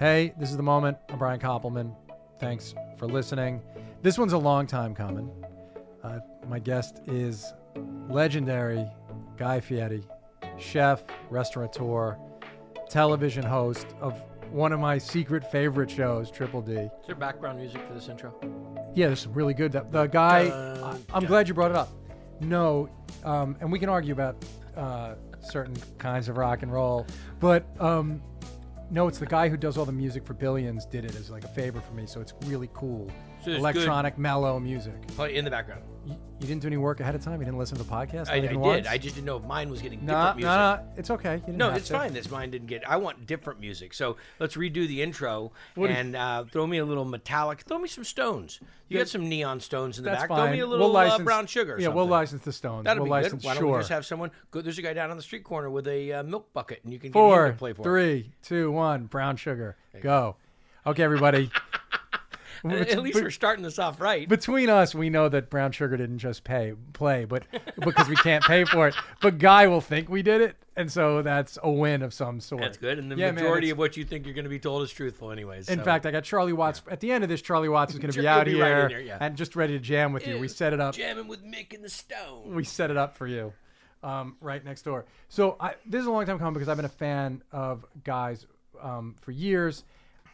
Hey, this is the moment. I'm Brian Koppelman. Thanks for listening. This one's a long time coming. Uh, my guest is legendary Guy Fieri, chef, restaurateur, television host of one of my secret favorite shows, Triple D. Is there background music for this intro? Yeah, there's some really good. The, guy, Dun, I, I'm dun. glad you brought it up. No, um, and we can argue about uh, certain kinds of rock and roll, but um, no, it's the guy who does all the music for Billions. Did it as like a favor for me, so it's really cool. So Electronic, mellow music. Play in the background. You, you didn't do any work ahead of time. You didn't listen to the podcast. I, I did. once? I just didn't know if mine was getting No, different music. no. It's okay. You didn't No, it's to. fine. This mine didn't get. I want different music. So let's redo the intro What do you- and uh, throw me a little metallic. Throw me some stones. You got some neon stones in the back. fine. Throw me a little we'll uh, license, brown sugar. Yeah, we'll license the Stones. That'll we'll be license, good. Why don't sure. we just have someone? Go, there's a guy down on the street corner with a uh, milk bucket, and you can get him to play for. three, two, one. Brown sugar. Go. Okay, everybody. At least we're starting this off right. between us, we know that brown sugar didn't just pay play, but because we can't pay for it. But Guy will think we did it, and so that's a win of some sort. That's good. And the Yeah, majority it's- of what you think you're going to be told is truthful, anyways. In so. fact, I got Charlie Watts at the end of this. Charlie Watts is going to be out be here right in there, yeah. and just ready to jam with you. We set it up. jamming with Mick and the Stone. we set it up for you um, right next door. So I, this is a long time coming because I've been a fan of guys um, for years,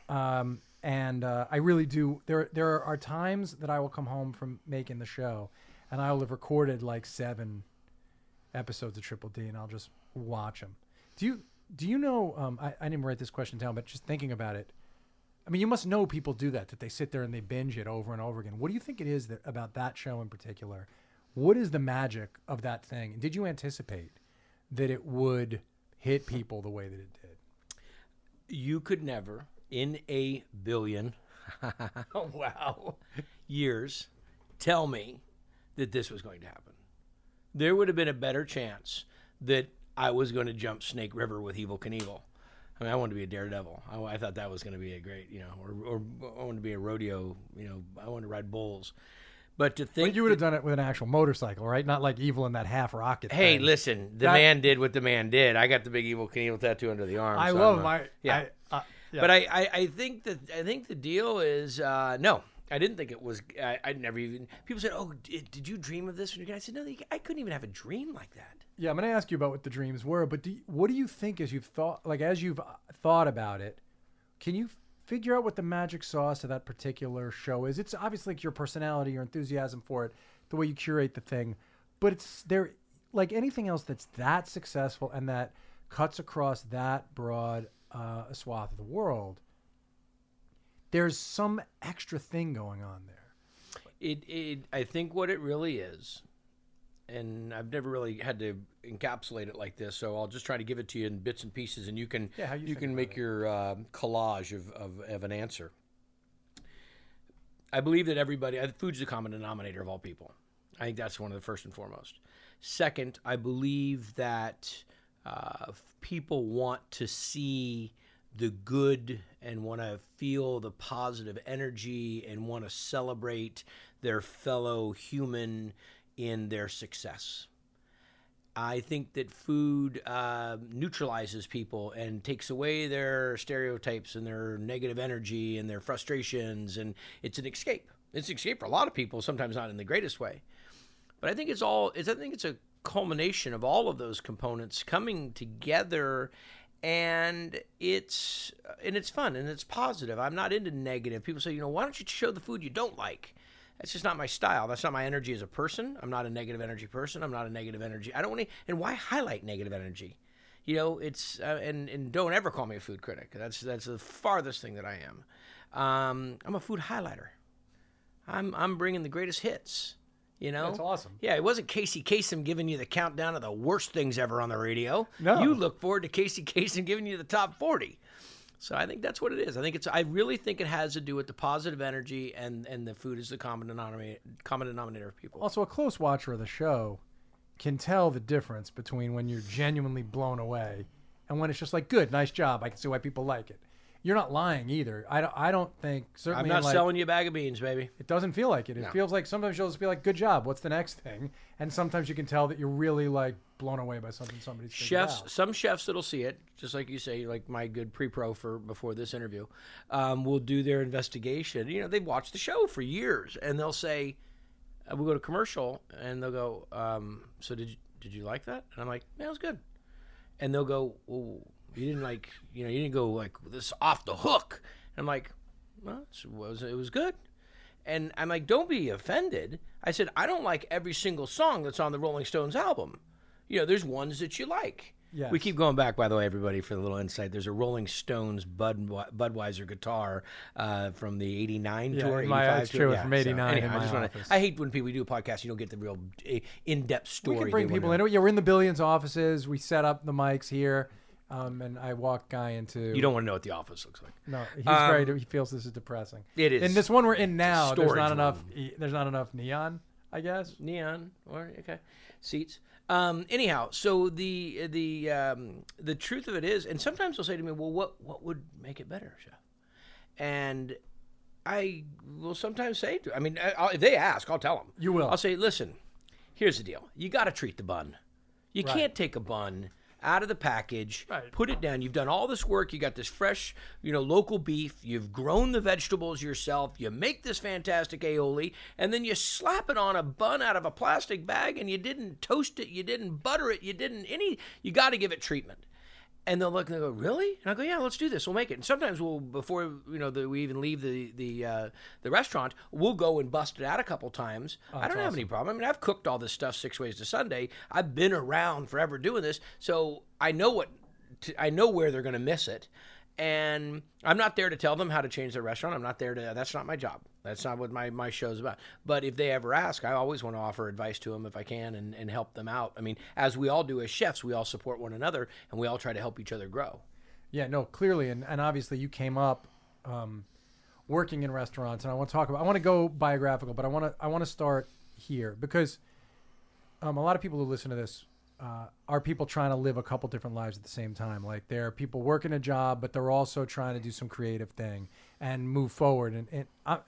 um, and uh, I really do. There there are times that I will come home from making the show, and I will have recorded like seven episodes of Triple D, and I'll just watch them. Do you do you know? Um, I, I didn't write this question down, but just thinking about it. I mean, you must know people do that. That they sit there and they binge it over and over again. What do you think it is that about that show in particular? What is the magic of that thing? And did you anticipate that it would hit people the way that it did? you could never in a billion wow years tell me that this was going to happen there would have been a better chance that i was going to jump snake river with Evel Knievel i mean i wanted to be a daredevil i, I thought that was going to be a great you know or, or i wanted to be a rodeo you know i wanted to ride bulls but to think But you would have done it with an actual motorcycle, right? Not like Evel in that half rocket. Hey, thing. listen, the That- man did what the man did. I got the big Evel Knievel tattoo under the arm. I so love uh, my yeah. I, yeah. But I, I, I think that I think the deal is uh, no. I didn't think it was. I, I'd never even. People said, "Oh, did, did you dream of this?" when you're a kid?" I said, "No, I couldn't even have a dream like that." Yeah, I'm going to ask you about what the dreams were, but do you, what do you think as you've thought, like as you've uh, thought about it, can you figure out what the magic sauce of that particular show is? It's obviously like your personality, your enthusiasm for it, the way you curate the thing, but it's there, like anything else that's that successful and that cuts across that broad uh, a swath of the world. There's some extra thing going on there. It, it, I think what it really is, and I've never really had to encapsulate it like this, so I'll just try to give it to you in bits and pieces, and you can Yeah, how you can make it. your uh, collage of, of, of an answer. I believe that everybody, uh, food's the common denominator of all people. I think that's one of the first and foremost. Second, I believe that uh, people want to see the good and want to feel the positive energy and want to celebrate their fellow human in their success. I think that food uh, neutralizes people and takes away their stereotypes and their negative energy and their frustrations, and it's an escape. It's an escape for a lot of people, sometimes not in the greatest way. But I think it's all. It's, I think it's a culmination of all of those components coming together, and it's and it's fun and it's positive. I'm not into negative. People say, you know, why don't you show the food you don't like? That's just not my style. That's not my energy as a person. I'm not a negative energy person. I'm not a negative energy. I don't want to. And why highlight negative energy? You know, it's uh, and and don't ever call me a food critic. That's that's the farthest thing that I am. Um, I'm a food highlighter. I'm I'm bringing the greatest hits. You know, That's awesome. Yeah, it wasn't Casey Kasem giving you the countdown of the worst things ever on the radio. No. you look forward to Casey Kasem giving you the top forty. So I think that's what it is. I think it's. I really think it has to do with the positive energy and and the food is the common denominator common denominator of people. Also, a close watcher of the show can tell the difference between when you're genuinely blown away and when it's just like, good, nice job. I can see why people like it. You're not lying either. I don't. I don't think certainly. I'm not like, selling you a bag of beans, baby. It doesn't feel like it. It No. feels like sometimes you'll just be like, "Good job. What's the next thing?" And sometimes you can tell that you're really like blown away by something somebody's chefs out. some chefs that'll see it just like you say like my good pre-pro for before this interview um, will do their investigation you know they've watched the show for years and they'll say uh, we'll go to commercial and they'll go um, so did you, did you like that and i'm like yeah it was good and they'll go well you didn't like you know you didn't go like this off the hook and i'm like well it was it was good and i'm like don't be offended i said i don't like every single song that's on the rolling stones album you know, there's ones that you like. Yes. We keep going back, by the way, everybody, for the little insight. There's a Rolling Stones Bud, Budweiser guitar uh, from the '89 Yeah, tour. my- 85 it's true, Yeah, from so 89 anyhow, in I just wanna- I hate when people we do a podcast, you don't get the real uh, in-depth story. We can bring people in. Yeah, we're in the Billions offices. We set up the mics here, um, and I walk Guy into. You don't want to know what the office looks like. No, he's Um, very. He feels this is depressing. It is. In this one we're in now, there's not enough. room. e- There's not enough neon. I guess. neon or okay seats um anyhow so the the um the truth of it is and sometimes they'll say to me well what what would make it better chef and i will sometimes say to i mean I'll, if they ask i'll tell them You will. i'll say listen here's the deal you got to treat the bun you Right. can't take a bun out of the package Right. put it down. You've done all this work. You got this fresh you know local beef. You've grown the vegetables yourself. You make this fantastic aioli and then you slap it on a bun out of a plastic bag and you didn't toast it. You didn't butter it. You didn't any you got to give it treatment and they'll look and they'll go, "Really?" And I go, "Yeah, let's do this. We'll make it." And sometimes we'll, before you know, the, we even leave the the uh, the restaurant, we'll go and bust it out a couple times. I don't have any problem. I mean, I've cooked all this stuff six ways to Sunday. I've been around forever doing this, so I know what to, I know where they're going to miss it. And I'm not there to tell them how to change their restaurant. I'm not there to. That's not my job. That's not what my, my show's about. But if they ever ask, I always want to offer advice to them if I can and, and help them out. I mean, as we all do as chefs, we all support one another and we all try to help each other grow. Yeah, no, clearly, and, and obviously you came up um, working in restaurants, and I want to talk about. I want to go biographical, but I want to I want to start here because um, a lot of people who listen to this uh, are people trying to live a couple different lives at the same time. Like there are people working a job, but they're also trying to do some creative thing and move forward. And, and I,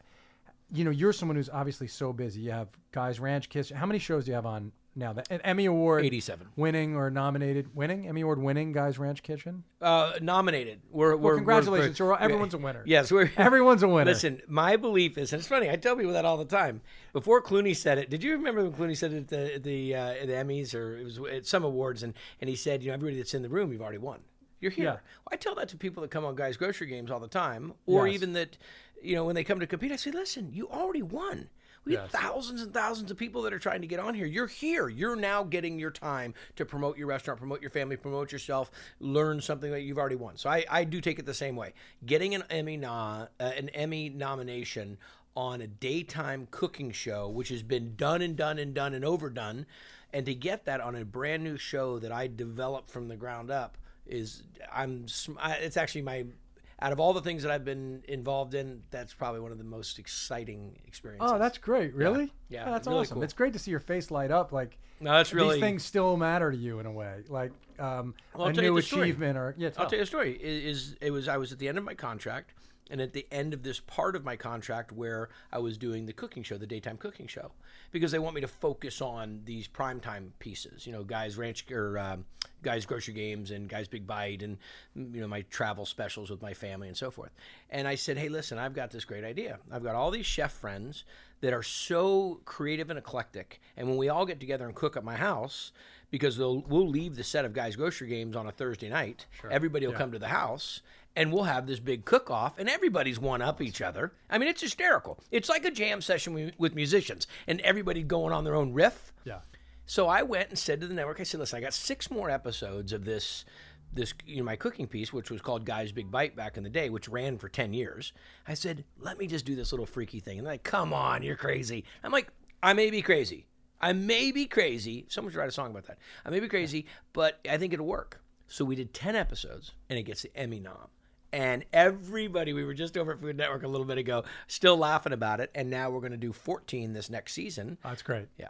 you know, you're someone who's obviously so busy. You have Guys Ranch Kitchen. How many shows do you have on now? The an Emmy Award 87. winning or nominated, winning Emmy Award winning Guys Ranch Kitchen. Uh, nominated. We're, we're congratulations. We're, You're- everyone's a winner. Yes, we're Everyone's a winner. Listen, my belief is, and it's funny. I tell people that all the time. Before Clooney said it, did you remember when Clooney said it at the the, uh, the Emmys or it was at some awards, and and he said, you know, everybody that's in the room, you've already won. You're here. Yeah. Well, I tell that to people that come on guys' grocery games all the time, or Yes. even that, you know, when they come to compete, I say, listen, you already won. We have thousands and thousands of people that are trying to get on here. You're here. You're now getting your time to promote your restaurant, promote your family, promote yourself, learn something that you've already won. So I, I do take it the same way. Getting an Emmy no, uh, an Emmy nomination on a daytime cooking show, which has been done and done and done and overdone, and to get that on a brand new show that I developed from the ground up is I'm I, it's actually my out of all the things that I've been involved in, that's probably one of the most exciting experiences. Oh, that's great. Really? Yeah, that's really awesome. cool. It's great to see your face light up. Like no, that's really these things still matter to you in a way. Like um, Well, a tell new the story. achievement or yeah. I'll Tell. tell you a story. Is, is it was I was at the end of my contract, and at the end of this part of my contract where I was doing the cooking show, the daytime cooking show, because they want me to focus on these primetime pieces. You know, guys ranch or um, guys grocery games and guys big bite and mm, you know my travel specials with my family and so forth. And I said, hey, listen, I've got this great idea. I've got all these chef friends that are so creative and eclectic, and when we all get together and cook at my house. Because they'll, we'll leave the set of guys grocery games on a Thursday night. Everybody will come to the house, and we'll have this big cook off, and everybody's one up each other. I mean, it's hysterical. It's like a jam session with musicians, and everybody going on their own riff. Yeah. So I went and said to the network, I said, listen, I got six more episodes of this, this you know, my cooking piece, which was called Guys Big Bite back in the day, which ran for 10 years. I said, let me just do this little freaky thing. And they're like, come on, you're crazy. I'm like, I may be crazy. I may be crazy. Someone should write a song about that. I may be crazy, but I think it'll work. So we did 10 episodes, and it gets the Emmy nom. And everybody, we were just over at Food Network a little bit ago, still laughing about it. And now we're going to do 14 this next season. That's great. Yeah,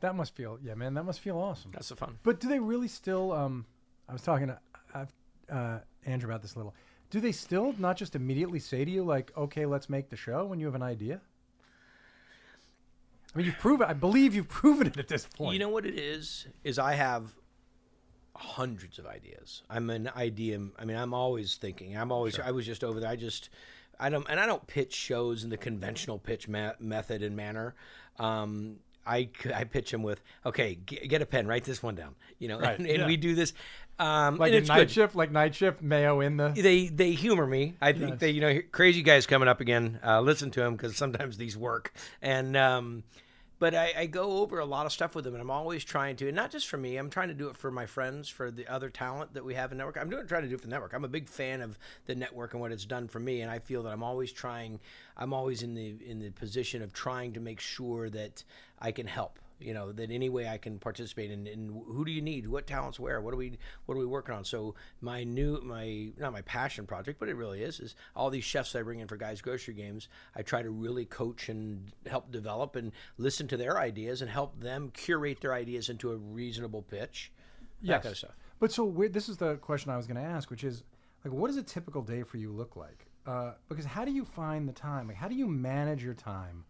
That must feel yeah, man. That must feel awesome. that's the fun. But do they really still? Um, I was talking to I've, uh, Andrew about this a little. Do they still not just immediately say to you like, "Okay, let's make the show" when you have an idea? I mean, you've proven. I believe you've proven it at this point. You know what it is? Is I have hundreds of ideas. I'm an idea. I mean, I'm always thinking. I'm always. I was just over there. I just. I don't. And I don't pitch shows in the conventional pitch ma- method and manner. Um, I, I pitch them with okay, get, get a pen, write this one down, you know, Right, and, and yeah. we do this, um, like night good. shift, like night shift, Mayo in the. They they humor me. I think Nice. they you know crazy guys coming up again. Uh, listen to them because sometimes these work. And um, but I, I go over a lot of stuff with them, and I'm always trying to, and not just for me. I'm trying to do it for my friends, for the other talent that we have in network. I'm doing trying to do it for the network. I'm a big fan of the network and what it's done for me, and I feel that I'm always trying. I'm always in the in the position of trying to make sure that I can help you know that any way I can participate in, in who do you need what talents where what are we what are we working on so my new my not my passion project but it really is is all these chefs I bring in for guys grocery games I try to really coach and help develop and listen to their ideas and help them curate their ideas into a reasonable pitch that kind of stuff But so this is the question I was going to ask, which is like, what does a typical day for you look like? Uh, because how do you find the time? Like, how do you manage your time?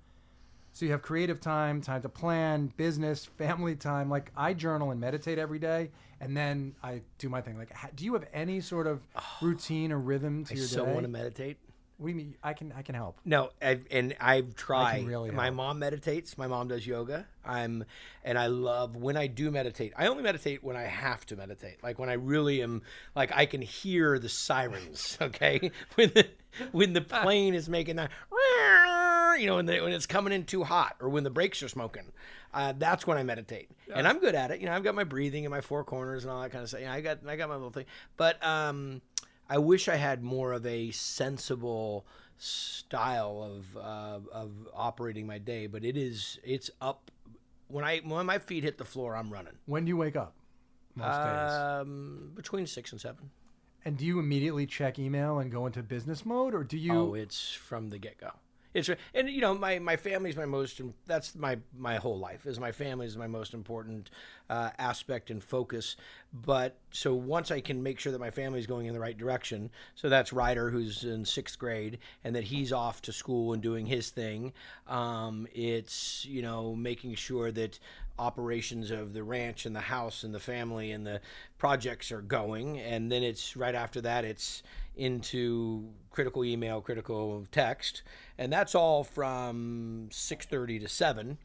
So you have creative time, time to plan, business, family time. Like I journal and meditate every day, and then I do my thing. Like, do you have any sort of ah. routine or rhythm to I your so day? I so want to meditate What do you mean? I can I can help. No, I've, and I've tried. really my help. mom meditates. My mom does yoga. I'm, and I love when I do meditate. I only meditate when I have to meditate. Like when I really am, like I can hear the sirens. Okay, when the when the plane is making that, you know, when, the, when it's coming in too hot, or when the brakes are smoking. Uh, that's when I meditate, and I'm good at it. You know, I've got my breathing and my four corners and all that kind of stuff. You know, I got I got my little thing, but um, I wish I had more of a sensible style of uh, of operating my day. But it is it's up when I when my feet hit the floor, I'm running. When do you wake up? Most days. Um, between six and seven. And do you immediately check email and go into business mode, or do you? Oh, it's from the get go. It's and you know my my family's my most that's my my whole life is my family is my most important uh, aspect and focus. But so once I can make sure that my family is going in the right direction, so that's Ryder who's in sixth grade and that he's off to school and doing his thing. Um, it's you know making sure that operations of the ranch and the house and the family and the projects are going and then it's right after that it's into critical email critical text and that's all from 6.30 to 7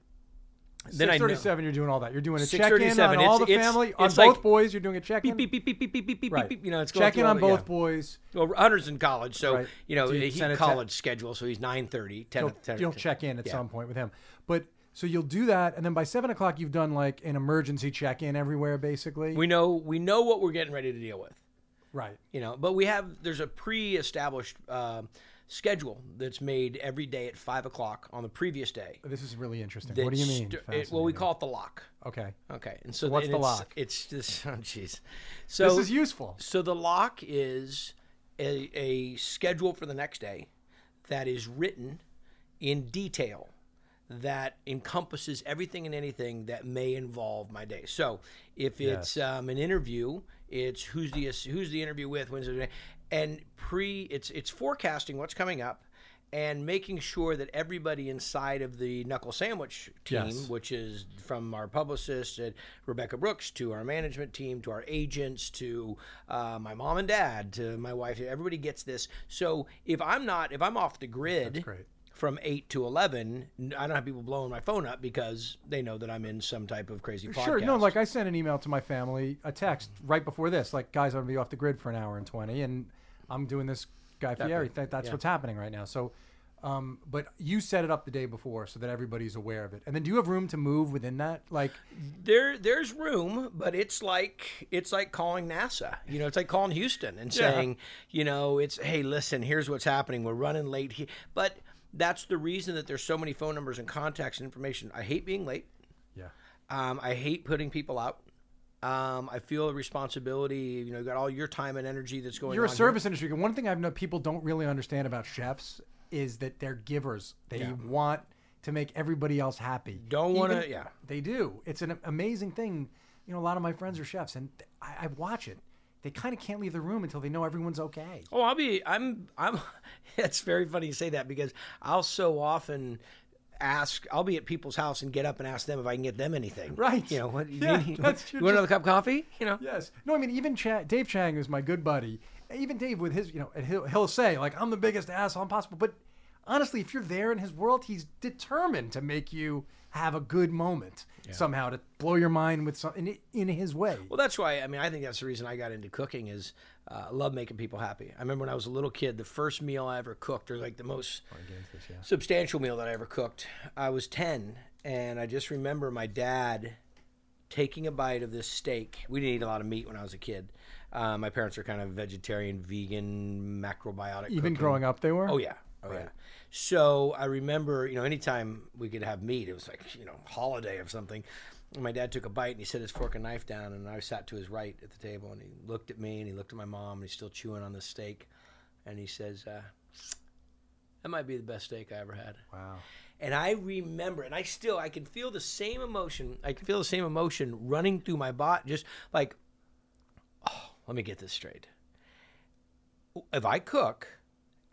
then I know- 637, you're doing all that. You're doing a check-in on all the family. On both boys, you're doing a check-in. beep, beep, beep, beep, beep, beep, beep, right. beep, you know it's going check-in on both boys. well hunter's in college so you know Do you he send a te- college schedule so he's 9.30 10, You'll, 10 you'll check in at some point with him. But so you'll do that, and then by seven o'clock, you've done like an emergency check-in everywhere, basically. we know we know what we're getting ready to deal with right. you know but we have there's a pre-established uh, schedule that's made every day at five o'clock on the previous day This is really interesting. What do you mean? st- it- well we call it the lock Okay. okay and so, what's and the it's, lock? it's just oh jeez so This is useful. so the lock is a, a schedule for the next day that is written in detail that encompasses everything and anything that may involve my day. So if it's um, an interview, it's who's the who's the interview with, when's the and pre it's it's forecasting what's coming up and making sure that everybody inside of the knuckle sandwich team Yes. which is from our publicist at Rebecca Brooks to our management team to our agents to uh, my mom and dad to my wife. Everybody gets this. So if I'm not, if I'm off the grid great. From 8 to 11, i don't have people blowing my phone up because they know that I'm in some type of crazy podcast. Sure. No, like I sent an email to my family, a text right before this, like, guys, I'm gonna be off the grid for an hour and twenty, and I'm doing this Guy Fieri. That, that's yeah. what's happening right now. So, um, but you set it up the day before so that everybody's aware of it. And then, do you have room to move within that? Like, there there's room but it's like it's like calling nasa you know it's like calling houston and Yeah. saying you know it's hey listen here's what's happening we're running late here but that's the reason that there's so many phone numbers and contacts and information i hate being late yeah, um, i hate putting people out um, I feel a responsibility. You know, you got all your time and energy that's going. you're a on here. service industry. One thing I've known people don't really understand about chefs is that they're givers. They Yeah. want to make everybody else happy. Don't wanna- yeah. They do. It's an amazing thing. You know, a lot of my friends are chefs, and I, I watch it. They kind of can't leave the room until they know everyone's okay. Oh, I'll be. I'm. I'm. It's very funny you say that because I'll so often ask. I'll be at people's house and get up and ask them if I can get them anything. Right. You know what? Yeah, you, that's- you you're want just- another cup of coffee? You know. Yes. No, I mean even Cha- Dave Chang, is my good buddy, even Dave with his, you know, and he'll he'll say like I'm the biggest asshole possible, but honestly, if you're there in his world, he's determined to make you have a good moment somehow to blow your mind with something in, in his way. Well, that's why. I mean, I think that's the reason I got into cooking. Is uh, I love making people happy. I remember when I was a little kid, the first meal I ever cooked, or like the most substantial meal that I ever cooked, I was ten, and I just remember my dad taking a bite of this steak. We didn't eat a lot of meat when I was a kid. Uh, my parents are kind of vegetarian, vegan, macrobiotic. even cooking. growing up, they were. Oh yeah. Oh yeah. So I remember, you know, anytime we could have meat, it was like, you know, holiday or something. And my dad took a bite and he set his fork and knife down and I sat to his right at the table and he looked at me and he looked at my mom and he's still chewing on the steak and he says, uh, that might be the best steak I ever had. Wow. And I remember, and I still, I can feel the same emotion. I can feel the same emotion running through my body, just like, oh, let me get this straight. If I cook,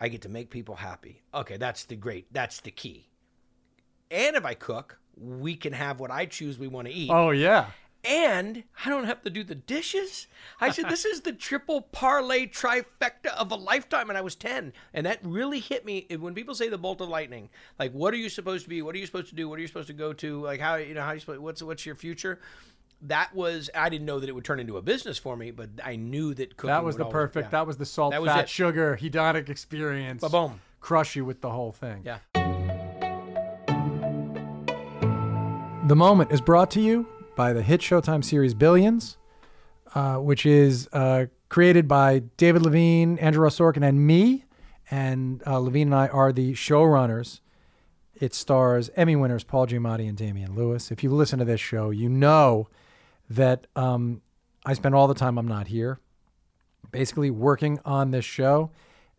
I get to make people happy. Okay, that's the great, that's the key. And if I cook, we can have what I choose we want to eat. Oh yeah. And I don't have to do the dishes. I said, this is the triple parlay trifecta of a lifetime. And I was 10. And that really hit me when people say the bolt of lightning. Like, what are you supposed to be? What are you supposed to do? What are you supposed to go to? Like, how, you know, how you supposed, what's, what's your future? That was, I didn't know that it would turn into a business for me, but I knew that cooking That was the always- perfect. yeah. That was the salt, That was fat, it. sugar, hedonic experience. Ba-boom. Crush you with the whole thing. Yeah. The Moment is brought to you by the hit Showtime series Billions, uh, which is uh, created by David Levien, Andrew Ross Sorkin, and me. And uh, Levien and I are the showrunners. It stars Emmy winners Paul Giamatti and Damian Lewis. If you listen to this show, you know that um, I spend all the time I'm not here, basically working on this show.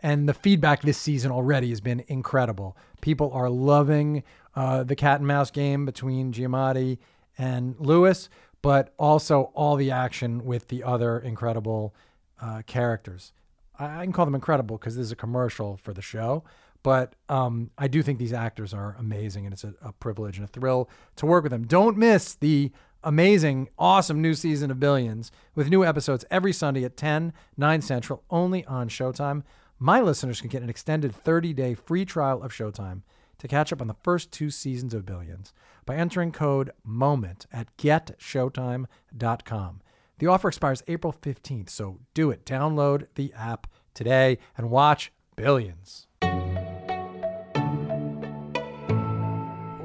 And the feedback this season already has been incredible. People are loving uh, the cat and mouse game between Giamatti and Lewis, but also all the action with the other incredible uh, characters. I, I can call them incredible because this is a commercial for the show, but um, I do think these actors are amazing, and it's a, a privilege and a thrill to work with them. Don't miss the amazing, awesome new season of Billions with new episodes every Sunday at 10, 9 Central, only on Showtime. My listeners can get an extended 30 day free trial of Showtime to catch up on the first two seasons of Billions by entering code MOMENT at getshowtime.com. The offer expires April 15th, so do it. Download the app today and watch Billions.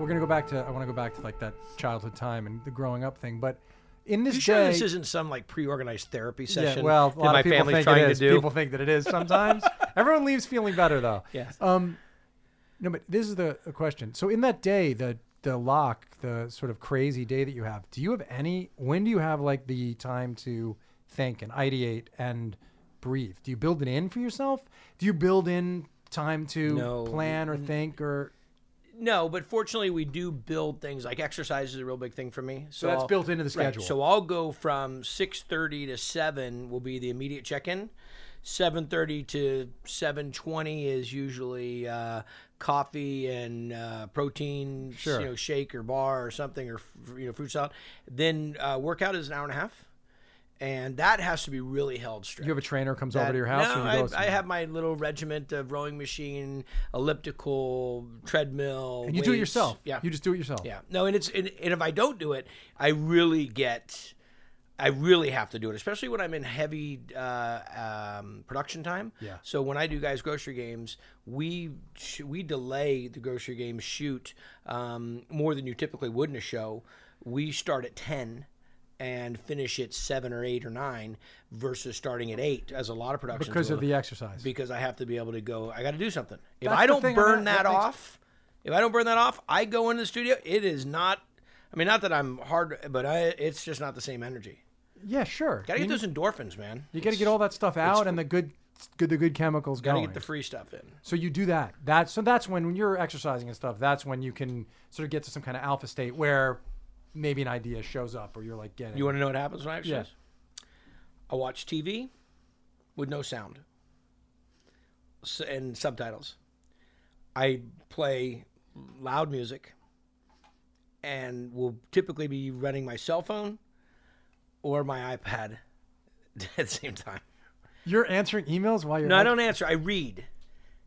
We're gonna go back to. I want to go back to like that childhood time and the growing up thing. But in this You sure day, this isn't some like pre-organized therapy session yeah, well, a that lot my of people think trying it is. People think that it is sometimes. Everyone leaves feeling better though. Yes. Um, no, but this is the, the question. So in that day, the the lock, the sort of crazy day that you have, do you have any? When do you have like the time to think and ideate and breathe? Do you build it in for yourself? Do you build in time to No. plan or think or? No, but fortunately, we do build things like exercise is a real big thing for me. So, So that's I'll- built into the right, schedule. So I'll go from six thirty to seven will be the immediate check-in. Seven thirty to seven twenty is usually uh, coffee and uh, protein, Sure. you know, shake or bar or something or you know fruit salad. Then uh, workout is an hour and a half, and that has to be really held strict. you have a trainer comes That- over to your house? No, you I, I have my little regiment of rowing machine, elliptical, treadmill. And you do it yourself. Yeah, You just do it yourself. yeah. No, and it's and, and if I don't do it, I really get, I really have to do it, especially when I'm in heavy uh, um, production time. Yeah. So when I do guys grocery games, we sh- we delay the grocery game shoot um, more than you typically would in a show. We start at ten. And finish at seven or eight or nine versus starting at eight, as a lot of productions because will of the exercise. because I have to be able to go. I got to do something. If That's I don't burn that- that, off, if I don't burn that off, I go into the studio. It is not. I mean, not that I'm hard, but I. It's just not the same energy. yeah, sure. Got to You get those endorphins, man. You got to get all that stuff out and the good, good the good chemicals Got to going. get the free stuff in. so you do that. That so that's when when you're exercising and stuff. That's when you can sort of get to some kind of alpha state where maybe an idea shows up or you're like getting. You want to know what happens when I exercise? I watch TV. with no sound and subtitles. I play loud music and will typically be running my cell phone or my iPad at the same time. You're answering emails while you're. No, I don't answer. I read.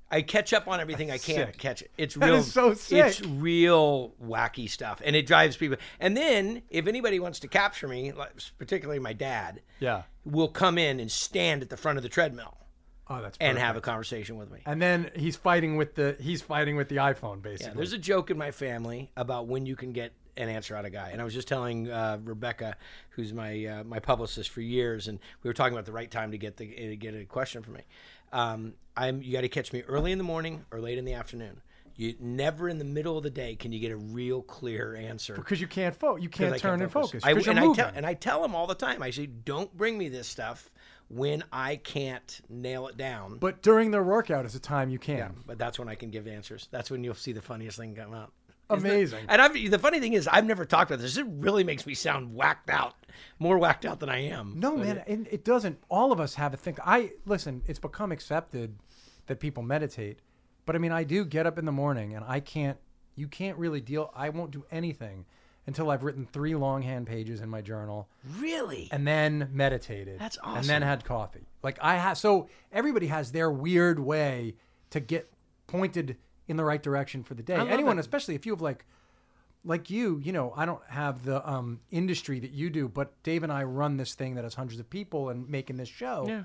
I catch up on everything I can sick. catch it. It's That real. is so sick. It's real wacky stuff, and it drives people. And then, if anybody wants to capture me, particularly my dad, Yeah. will come in and stand at the front of the treadmill Oh, that's. and have a conversation with me. And then he's fighting with the he's fighting with the iPhone Yeah, basically. there's a joke in my family about when you can get an answer out of a guy, and I was just telling uh, Rebecca, who's my uh, my publicist for years, and we were talking about the right time to get the uh, get a question from me. Um, I'm you got to catch me early in the morning or late in the afternoon. You never in the middle of the day can you get a real clear answer. because you can't fo- You can't turn and focus I, and I tell and I tell them all the time. I say, don't bring me this stuff when I can't nail it down. but during the workout is a time you can. Yeah, but that's when I can give answers. That's when you'll see the funniest thing come out. It? Amazing. And I've, the funny thing is, I've never talked about this. It really makes me sound whacked out, more whacked out than I am. No, But man, it- and it doesn't. All of us have a think. I listen. It's become accepted that people meditate, but I mean, I do get up in the morning, and I can't. You can't really deal. I won't do anything until I've written three longhand pages in my journal, really, and then meditated. That's awesome. And then had coffee. Like I have. So everybody has their weird way to get pointed in the right direction for the day. Anyone, it. especially if you have like like you, you know, I don't have the um, industry that you do, but Dave and I run this thing that has hundreds of people and making this show. Yeah.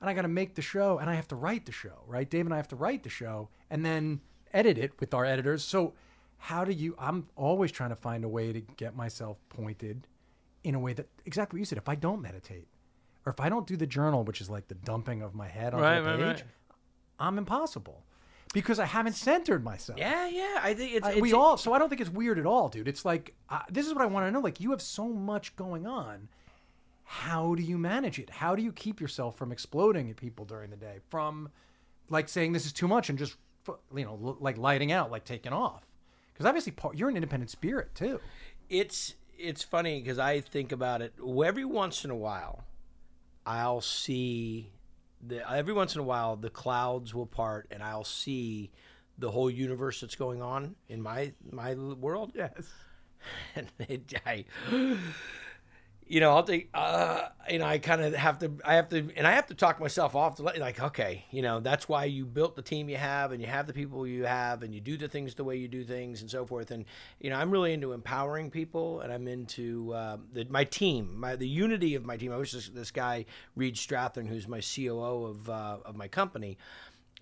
And I got to make the show and I have to write the show, right? Dave and I have to write the show and then edit it with our editors. So, how do you, I'm always trying to find a way to get myself pointed in a way that, exactly what you said, if I don't meditate or if I don't do the journal, which is like the dumping of my head onto Right, the right, page, right. I'm impossible because I haven't centered myself. yeah, yeah. I think it's, I- it's we all so i don't think it's weird at all dude it's like uh, this is what i want to know like you have so much going on how do you manage it how do you keep yourself from exploding at people during the day from like saying this is too much and just you know like lighting out like taking off because obviously part, you're an independent spirit too it's it's funny because I think about it every once in a while. I'll see the every once in a while the clouds will part and I'll see the whole universe that's going on in my my world. yes and it, I, you know, I'll think, uh, you know, I kind of have to, I have to, and I have to talk myself off to like, okay, you know, that's why you built the team you have, and you have the people you have, and you do the things the way you do things, and so forth. And you know, I'm really into empowering people, and I'm into uh, the, my team, my the unity of my team. I wish this, this guy Reed Strathern, who's my COO of uh, of my company.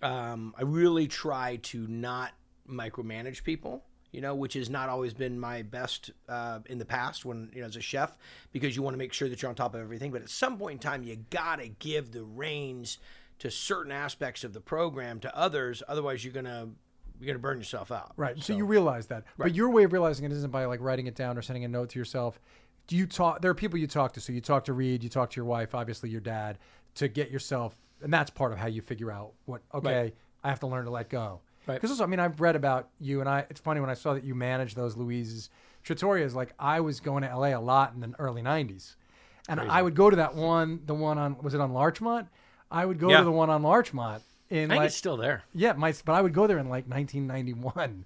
Um, I really try to not micromanage people you know, which has not always been my best uh, in the past when, you know, as a chef, because you want to make sure that you're on top of everything. But at some point in time, you got to give the reins to certain aspects of the program to others. Otherwise, you're going to, you're to burn yourself out. right so, you realize that but your way of realizing it isn't by like writing it down or sending a note to yourself do you talk there are people you talk to so you talk to reed you talk to your wife obviously your dad to get yourself and that's part of how you figure out what okay Right. i have to learn to let go Right. because also i mean i've read about you and i it's funny when i saw that you managed those louise's trattorias like i was going to la a lot in the early 90s and i would go to that one the one on was it on larchmont i would go Yeah. to the one on larchmont in I think like it's still there. yeah my but i would go there in like 1991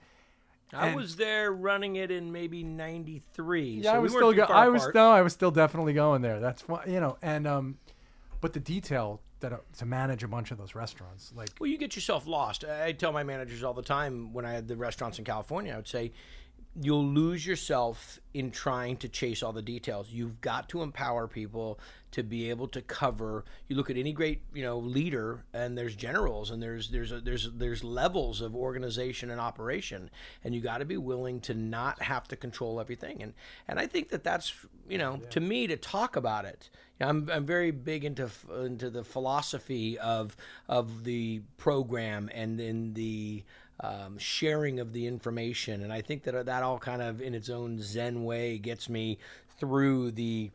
I And- was there running it in maybe 93. Yeah, so I was weren't still too go- I was no, I was still definitely going there. That's fine, you know. And um, but the detail that uh, to manage a bunch of those restaurants, like Well, you get yourself lost. I I tell my managers all the time when I had the restaurants in California, I would say, you'll lose yourself in trying to chase all the details. You've got to empower people to be able to cover. You look at any great, you know, leader, and there's generals, and there's there's a, there's there's levels of organization and operation, and you got to be willing to not have to control everything. And and I think that that's you know to me to talk about it. I'm I'm very big into into the philosophy of of the program and in the um, sharing of the information, and I think that that all kind of in its own Zen way gets me through the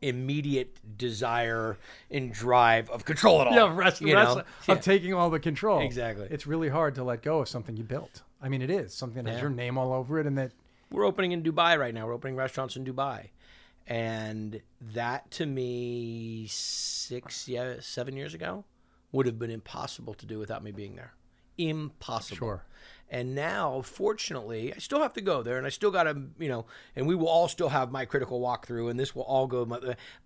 immediate desire and drive of control it all. yeah, rest, you rest know? of Yeah. taking all the control. Exactly. It's really hard to let go of something you built. I mean, it is something that has your name all over it, and that We're opening in Dubai right now. We're opening restaurants in Dubai. and that to me six yeah seven years ago would have been impossible to do without me being there impossible Sure. And now fortunately i still have to go there and i still got to you know and we will all still have my critical walkthrough and this will all go my,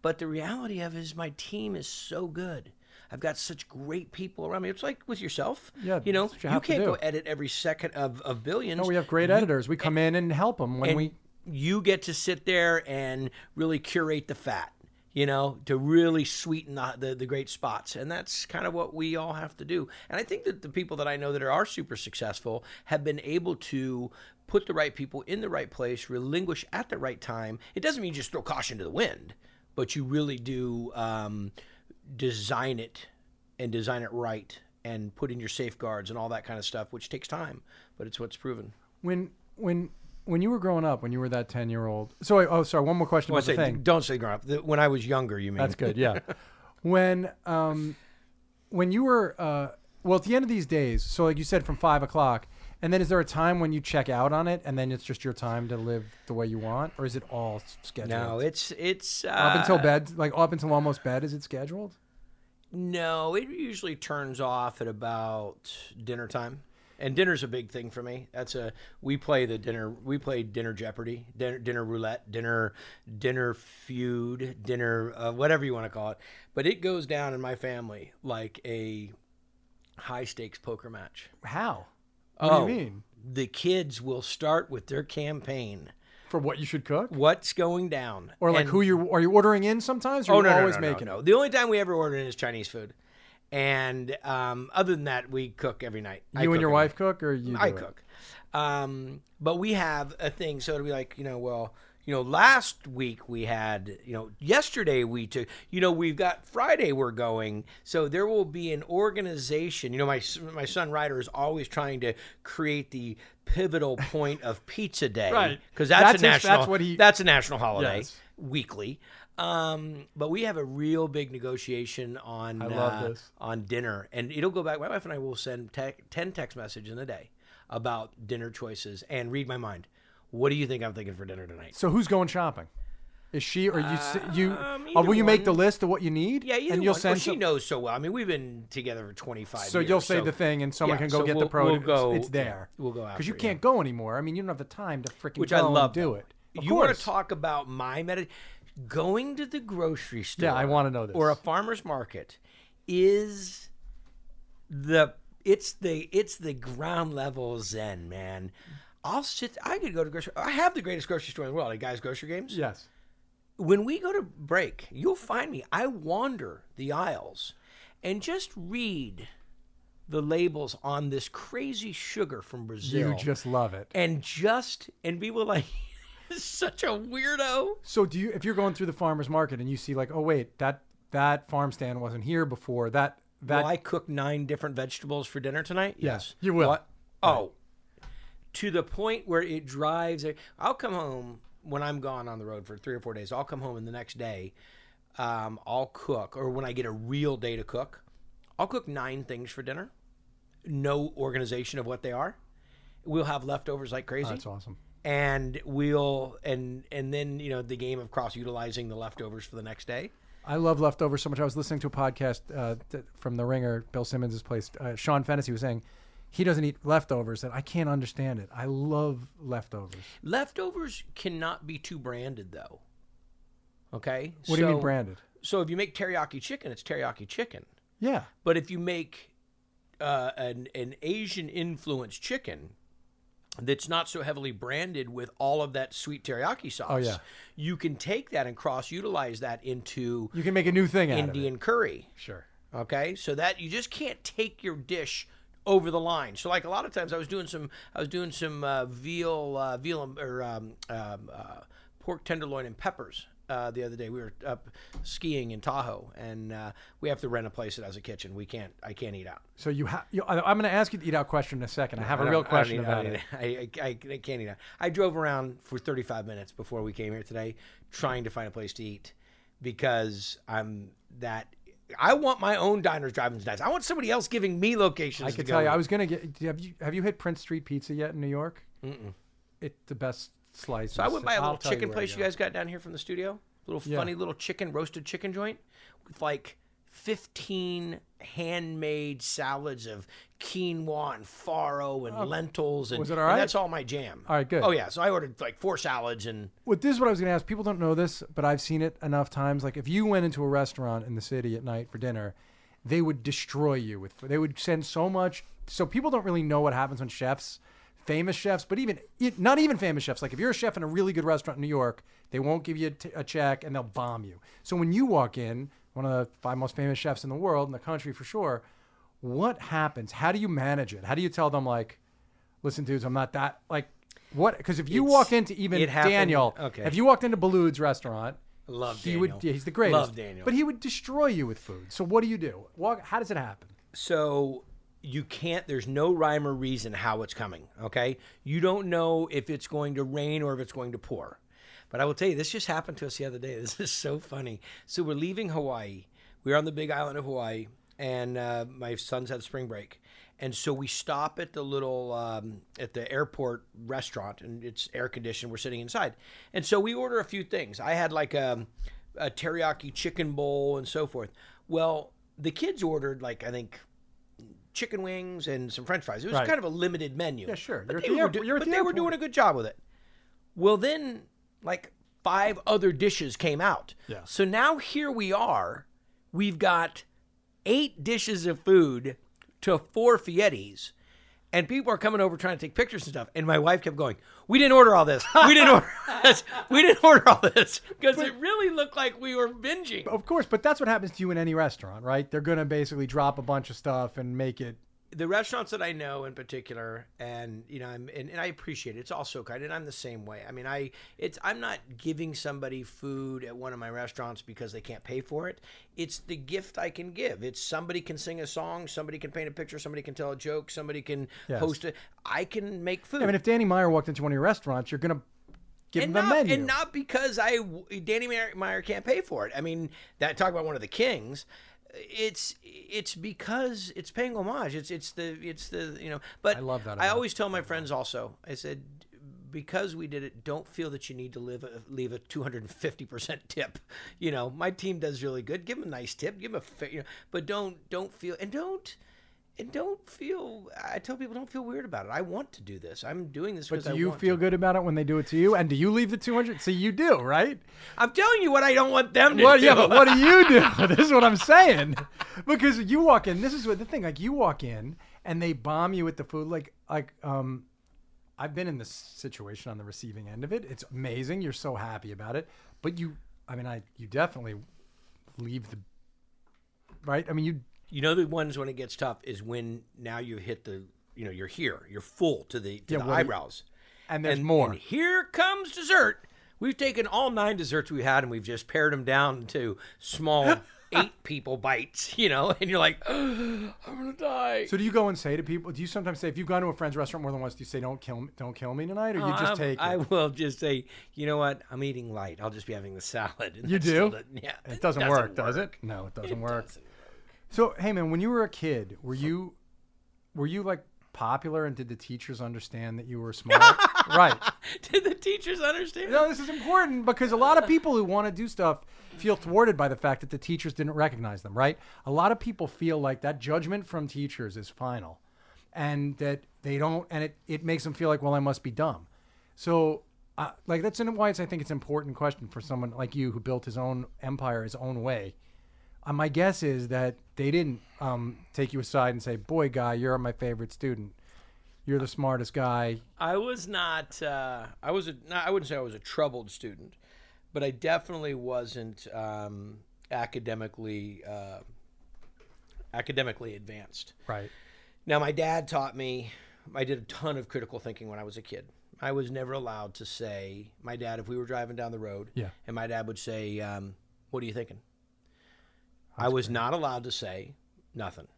but the reality of it is my team is so good I've got such great people around me. It's like with yourself. Yeah, you know, you you, can't go edit every second of, of billions. No, we have great editors. We come in and help them when and we. you get to sit there and really curate the fat you know to really sweeten the, the, the great spots. And that's kind of what we all have to do. And i think that the people that i know that are super successful have been able to put the right people in the right place relinquish at the right time. It doesn't mean you just throw caution to the wind but you really do um, design it and design it right and put in your safeguards and all that kind of stuff which takes time but it's what's proven. When when when you were growing up, when you were that ten year old. So oh, sorry. One more question Well, about the thing. don't say grown up. When I was younger, you mean? That's good. Yeah. when um, when you were uh, well at the end of these days. So like you said, from five o'clock, and then is there a time when you check out on it, and then it's just your time to live the way you want, or is it all scheduled? No, it's it's uh, up until bed, like up until almost bed. Is it scheduled? No, it usually turns off at about dinner time. And dinner's a big thing for me. That's a we play the dinner we play dinner Jeopardy, dinner dinner roulette, dinner dinner feud, dinner uh, whatever you want to call it. But it goes down in my family like a high stakes poker match. How? What oh, do you mean? The kids will start with their campaign. For what you should cook, What's going down? or like And- who you are you ordering in sometimes, or Oh you no, no, always no, no, making no. it? The only time we ever order in is Chinese food, and um, other than that, we cook every night. I You cook and your wife cook, or you? night. I cook, um, but we have a thing. So it'll be like you know, well, you know, last week we had, you know, yesterday we took, you know, we've got Friday we're going, so there will be an organization. You know, my my son Ryder is always trying to create the pivotal point of Pizza Day, Right. Because that's, That's a his- national. that's what he- That's a national holiday Yes. weekly. Um, but we have a real big negotiation on uh, on dinner, and it'll go back. My wife and I will send te- ten text messages in a day about dinner choices and read my mind. What do you think I'm thinking for dinner tonight? So who's going shopping? Is she or you? s you Um, or will either you make the list of what you need? Yeah, either and you'll one. send. well, she knows so well. I mean, we've been together for 25 so years. you'll say the thing, and someone yeah, can go so get we'll- the produce. we'll go- it's there. we'll go out because you can't go anymore. I mean, you don't have the time to freaking which go I love. and do it. Of you want to talk about my medit going to the grocery store? Yeah, I wanna know this. Or a farmer's market is the it's the it's the ground level zen, man. I'll sit. I could go to grocery. I have the greatest grocery store in the world. At Guys Grocery Games. Yes. When we go to break, you'll find me. I wander the aisles and just read the labels on this crazy sugar from Brazil You just love it. and just and people are like such a weirdo. So do you? If you're going through the farmers market and you see like, oh wait, that that farm stand wasn't here before. That that Will I cook nine different vegetables for dinner tonight? Yes, you will. What? Oh, to the point where it drives. I'll come home when I'm gone on the road for three or four days. I'll come home and the next day, um, I'll cook, or when I get a real day to cook, I'll cook nine things for dinner. No organization of what they are. We'll have leftovers like crazy. that's awesome. And we'll and and then you know the game of cross utilizing the leftovers for the next day. I love leftovers so much. I was listening to a podcast uh, th- from The Ringer, Bill Simmons' place. Uh, Sean Fennessy was saying he doesn't eat leftovers, and I can't understand it. I love leftovers. Leftovers cannot be too branded though. Okay. What do you mean branded? So if you make teriyaki chicken, it's teriyaki chicken. Yeah. But if you make uh, an an Asian influenced chicken that's not so heavily branded with all of that sweet teriyaki sauce, Oh, yeah. you can take that and cross utilize that into You can make a new thing out Indian of curry. Sure. Okay, so that you just can't take your dish over the line. So like a lot of times, I was doing some, I was doing some uh, veal, uh, veal or um, um, uh, pork tenderloin and peppers. Uh, the other day we were up skiing in Tahoe, and uh, we have to rent a place that has a kitchen. We can't, I can't eat out. So you have. I'm going to ask you the eat out question in a second. I have I a real question I about it. I, I, I can't eat out. I drove around for 35 minutes before we came here today, trying to find a place to eat, because I'm that. I want my own diners, drive-ins, dives. I want somebody else giving me locations. I can tell you, eat. I was going to get. Have you have you hit Prince Street Pizza yet in New York? Mm-mm. It's the best slice. So I went by a little you chicken where place you guys got down here from the studio. little Yeah. funny little chicken roasted chicken joint with like 15 handmade salads of quinoa and farro and oh. lentils and, Oh. was it all and that's all my jam. All right, good. Oh yeah, so I ordered like four salads and Well, this is what I was going to ask. People don't know this, but I've seen it enough times. Like if you went into a restaurant in the city at night for dinner, they would destroy you with. They would send so much. So people don't really know what happens when chefs, famous chefs, but even not even famous chefs. Like if you're a chef in a really good restaurant in New York, they won't give you a, t- a check and they'll bomb you. So when you walk in, one of the five most famous chefs in the world in the country for sure, what happens? How do you manage it? How do you tell them like, listen, dudes, I'm not that like. What? Because if you It's- walked into even Daniel, okay. if you walked into Boulud's restaurant, love he Daniel. would. Yeah, he's the greatest. Love Daniel. But he would destroy you with food. So what do you do? Walk. How does it happen? So you can't there's no rhyme or reason how it's coming okay? You don't know if it's going to rain or if it's going to pour. But i will tell you this just happened to us the other day. This is so funny. So we're leaving hawaii. We're on the big island of hawaii and uh, my son's had spring break. And so we stop at the little um, at the airport restaurant and it's air conditioned we're sitting inside. And so we order a few things. I had like a, a teriyaki chicken bowl and so forth. Well the kids ordered like i think chicken wings and some french fries. It was Right. kind of a limited menu. Yeah, sure. But You're they, the were, airport- do- you're but the they were doing a good job with it. Well, then, like five other dishes came out. Yeah. So now here we are. We've got eight dishes of food to four Fieris. And people are coming over trying to take pictures and stuff. And my wife kept going, We didn't order all this. We didn't order this. We didn't order all this. Because it really looked like we were binging. Of course, but that's what happens to you in any restaurant, right? They're gonna basically drop a bunch of stuff and make it. The restaurants that I know in particular, and you know, I'm and, and I appreciate it. It's all so kind, and I'm the same way. I mean, I it's I'm not giving somebody food at one of my restaurants because they can't pay for it. It's the gift I can give. It's somebody can sing a song, somebody can paint a picture, somebody can tell a joke, somebody can Yes. host it. I can make food. I mean, if Danny Meyer walked into one of your restaurants, you're gonna give and him a not, menu. and not because I Danny Meyer, Meyer can't pay for it. I mean, that talk about one of the kings. It's it's because it's paying homage. It's it's the it's the you know. But I love that I always tell my friends also. I said because we did it, don't feel that you need to live a, leave a two hundred and fifty percent tip. You know, my team does really good. Give them a nice tip. Give them a you know, but don't don't feel and don't. And don't feel. I tell people don't feel weird about it. I want to do this. I'm doing this but because do you feel to. good about it when they do it to you? And do you leave the 200? See, you do, right? I'm telling you what I don't want them to Well, do. yeah, but what do you do? this is what I'm saying. Because you walk in, this is what the thing. Like you walk in and they bomb you with the food. Like like um, I've been in this situation on the receiving end of it. It's amazing. You're so happy about it, but you, I mean, I you definitely leave the right. I mean, you You know the ones when it gets tough is when now you've hit the you know you're here you're full to the to Yeah, the well, eyebrows and there's and more. and here comes dessert. We've taken all nine desserts we had and we've just pared them down to small eight people bites. You know, and you're like, oh, I'm gonna die. so do you go and say to people? Do you sometimes say if you've gone to a friend's restaurant more than once, do you say don't kill me, don't kill me tonight, or you just I'm- take it? I will just say, you know what? I'm eating light. I'll just be having the salad. And You still do? doesn't- yeah. it doesn't, work, does it? No, it doesn't work. doesn't So, hey man, when you were a kid, were you were you like popular and did the teachers understand that you were smart? right. Did the teachers understand? No, this is important because a lot of people who want to do stuff feel thwarted by the fact that the teachers didn't recognize them, right? A lot of people feel like that judgment from teachers is final and that they don't and it, it makes them feel like, well, I must be dumb. So uh, like that's why it's I think it's an important question for someone like you who built his own empire his own way. Uh, my guess is that they didn't um, take you aside and say, "Boy, guy, you're my favorite student. You're the smartest guy." I was not. Uh, I was. A, not, I wouldn't say I was a troubled student, but I definitely wasn't um, academically uh, academically advanced. Right. Now, my dad taught me. I did a ton of critical thinking when I was a kid. I was never allowed to say, my dad, if we were driving down the road, Yeah. and my dad would say, um, "What are you thinking?" I was not allowed to say nothing.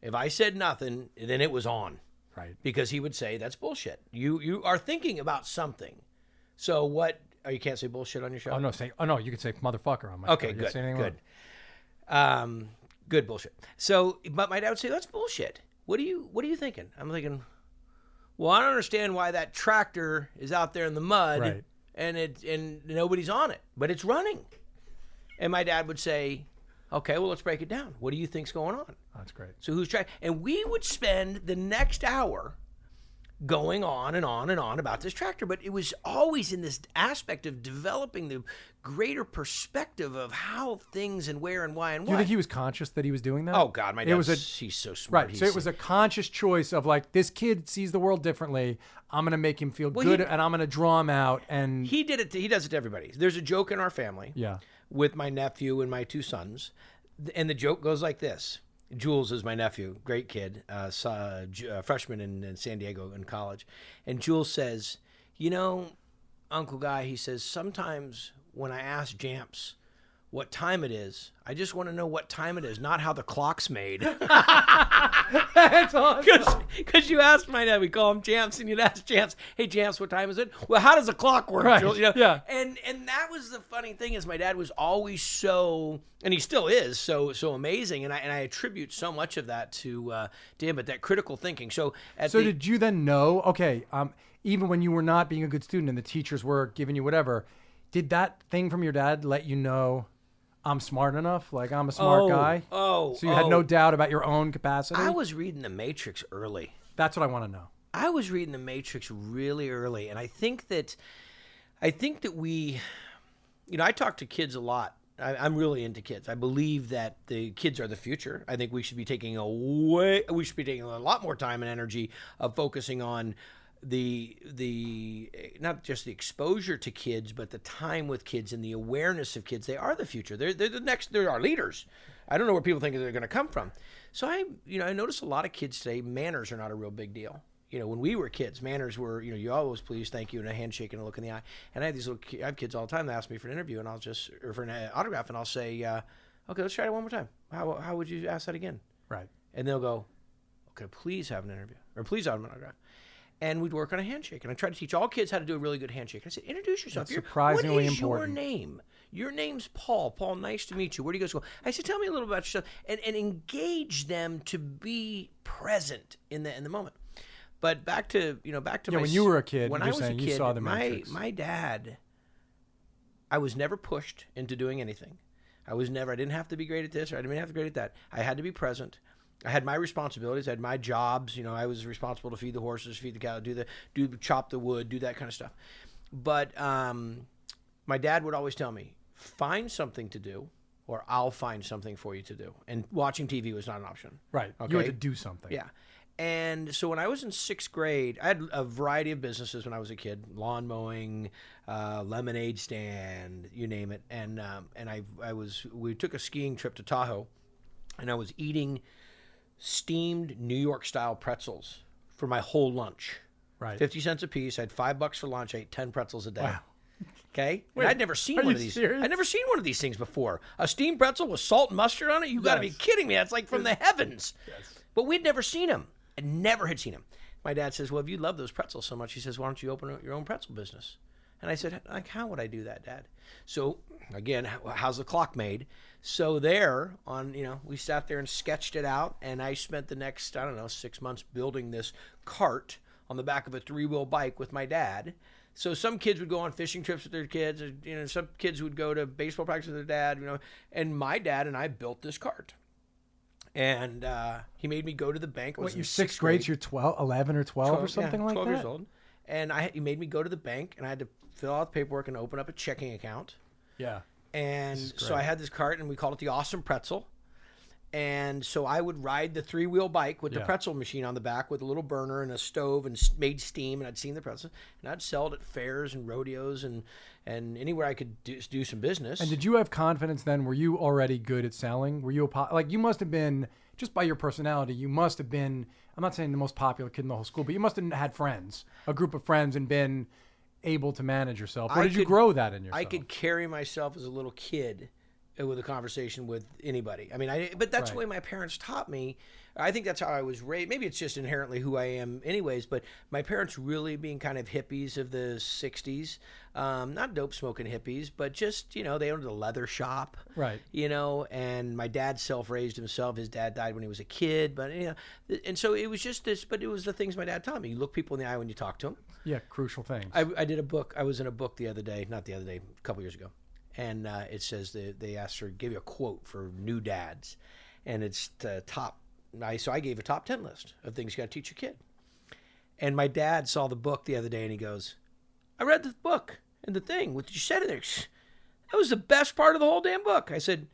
If I said nothing, then it was on Right. because he would say that's bullshit. You you are thinking about something. So what? Oh, you can't say bullshit on your show. Oh no, say oh no, you can say motherfucker on my Okay, show. Good, good. wrong. Um, good bullshit. So, but my dad would say that's bullshit. What are you What are you thinking? I'm thinking. Well, I don't understand why that tractor is out there in the mud Right. and it and nobody's on it, but it's running. And my dad would say, "Okay, well, let's break it down. What do you think's going on?" That's great. So who's trying? And we would spend the next hour going on and on and on about this tractor, but it was always in this aspect of developing the greater perspective of how things and where and why and Do you think he was conscious that he was doing that? oh God, my dad It was a he's so smart. right. He's, So it was a conscious choice of like this kid sees the world differently. I'm gonna make him feel Well, good, he- and I'm gonna draw him out. And he did it. To, he does it to everybody. There's a joke in our family. yeah, with my nephew and my two sons. And the joke goes like this Jules is my nephew, great kid, uh, saw, uh, freshman in, in San Diego in college. And Jules says, You know, Uncle Guy, he says, sometimes when I ask Jamps what time it is, I just want to know what time it is, not how the clock's made. that's awesome. Because you asked my dad, we call him Jamps, and you'd ask Jamps, "Hey Jamps, what time is it?" Well, how does the clock work? Right, You know? yeah. And and that was the funny thing is my dad was always so, and he still is so so amazing, and I and I attribute so much of that to uh, to him, but that critical thinking. So at So the, did you then know? Okay, um, even when you were not being a good student and the teachers were giving you whatever, did that thing from your dad let you know I'm smart enough? Like I'm a smart oh, guy. Oh, So you had oh. no doubt about your own capacity. I was reading The Matrix early. That's what I want to know. I was reading The Matrix really early, and I think that, I think that we, you know, I talk to kids a lot. I, I'm really into kids. I believe that the kids are the future. I think we should be taking a way, we should be taking a lot more time and energy of focusing on the the not just the exposure to kids, but the time with kids and the awareness of kids. They are the future. They're they're the next. They're our leaders. I don't know where people think they're going to come from. So I, you know, I notice a lot of kids today. Manners are not a real big deal. You know, when we were kids, manners were, you know, you always please, thank you, and a handshake and a look in the eye. And I have these little, I have kids all the time that ask me for an interview, and I'll just, or for an uh, autograph, and I'll say, uh, okay, let's try it one more time. How, how would you ask that again? Right. And they'll go, okay, please have an interview, or please have an autograph. And we'd work on a handshake. And I tried to teach all kids how to do a really good handshake. I said, introduce yourself. That's You're- surprisingly what is important. your name? Your name's Paul. Paul, nice to meet you. Where do you go to school? I said, tell me a little about yourself, and, and engage them to be present in the in the moment. But back to you know back to Yeah, my when you were a kid, when I was saying a you kid, saw The my Matrix. my dad. I was never pushed into doing anything. I was never. I didn't have to be great at this, or I didn't have to be great at that. I had to be present. I had my responsibilities. I had my jobs. You know, I was responsible to feed the horses, feed the cow, do the do chop the wood, do that kind of stuff. But um, my dad would always tell me, find something to do, or I'll find something for you to do. And watching TV was not an option. Right. You had Okay. to do something. Yeah. And so when I was in sixth grade, I had a variety of businesses when I was a kid: lawn mowing, uh, lemonade stand, you name it. And um, and I I was we took a skiing trip to Tahoe, and I was eating steamed New York style pretzels for my whole lunch. Right. Fifty cents a piece. I had five bucks for lunch. I ate ten pretzels a day. Wow. Okay, Wait, I'd never seen one of these. serious? I'd never seen one of these things before. A steamed pretzel with salt and mustard on it. You got to be kidding me! That's like from the heavens. Yes. But we'd never seen them. I never had seen them. My dad says, "Well, if you love those pretzels so much, he says, why don't you open your own pretzel business?" And I said, "Like, how would I do that, Dad?" So again, how's the clock made? So there, on you know, we sat there and sketched it out, and I spent the next I don't know six months building this cart on the back of a three wheel bike with my dad. So some kids would go on fishing trips with their kids, or, you know, some kids would go to baseball practice with their dad, you know, and my dad and I built this cart. And uh, he made me go to the bank. I What, you're sixth grade, so you're 12, 11 or 12, or something yeah, like 12 that? years old. And I, he made me go to the bank, and I had to fill out the paperwork and open up a checking account. Yeah. And so I had this cart, and we called it the Awesome Pretzel. And so I would ride the three wheel bike with the Yeah. pretzel machine on the back with a little burner and a stove and s- made steam. And I'd seen the pretzel, and I'd sell it at fairs and rodeos and and anywhere I could do, do some business. And did you have confidence then? Were you already good at selling? Were you a po- like you must have been just by your personality? You must have been. I'm not saying the most popular kid in the whole school, but you must have had friends, a group of friends, and been able to manage yourself. Or I did you grow that in yourself? I could carry myself as a little kid with a conversation with anybody. I mean, I but that's the way my parents taught me. I think that's how I was raised. Maybe it's just inherently who I am, anyways. But my parents really being kind of hippies of the '60s, um, not dope smoking hippies, but just you know they owned a leather shop, Right. you know. And my dad self-raised himself. His dad died when he was a kid, but you know, and so it was just this. But it was the things my dad taught me. You look people in the eye when you talk to them. Yeah, crucial things. I, I did a book. I was in a book the other day, not the other day, a couple years ago, and uh, it says that they asked her give you a quote for new dads, and it's the top. I so I gave a top ten list of things you got to teach your kid, and my dad saw the book the other day, and he goes, "I read the book and the thing what you said in there. That was the best part of the whole damn book." I said.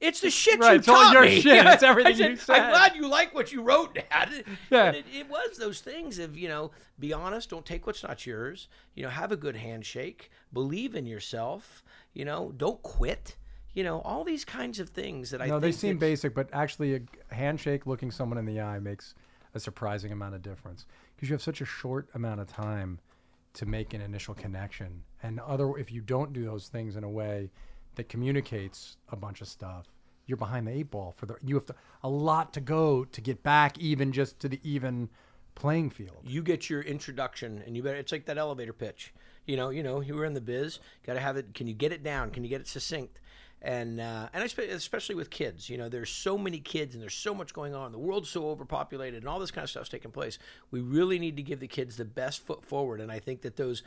It's the shit Right, you it's all taught your me. shit. It's everything said, you said. I'm glad you like what you wrote, Dad. Yeah. It, it was those things of you know be honest don't take what's not yours you know have a good handshake believe in yourself you know don't quit you know all these kinds of things that i no, think they seem basic, but actually, a handshake, looking someone in the eye, makes a surprising amount of difference because you have such a short amount of time to make an initial connection. And other, if you don't do those things in a way that communicates a bunch of stuff, you're behind the eight ball. For the you have to, a lot to go to get back, even just to the even playing field. you get your introduction and you better it's like that elevator pitch you know you know you were in the biz got to have it can you get it down can you get it succinct and uh, and I spe- especially with kids, you know, there's so many kids and there's so much going on. The world's so overpopulated and all this kind of stuff's taking place. We really need to give the kids the best foot forward, and I think that those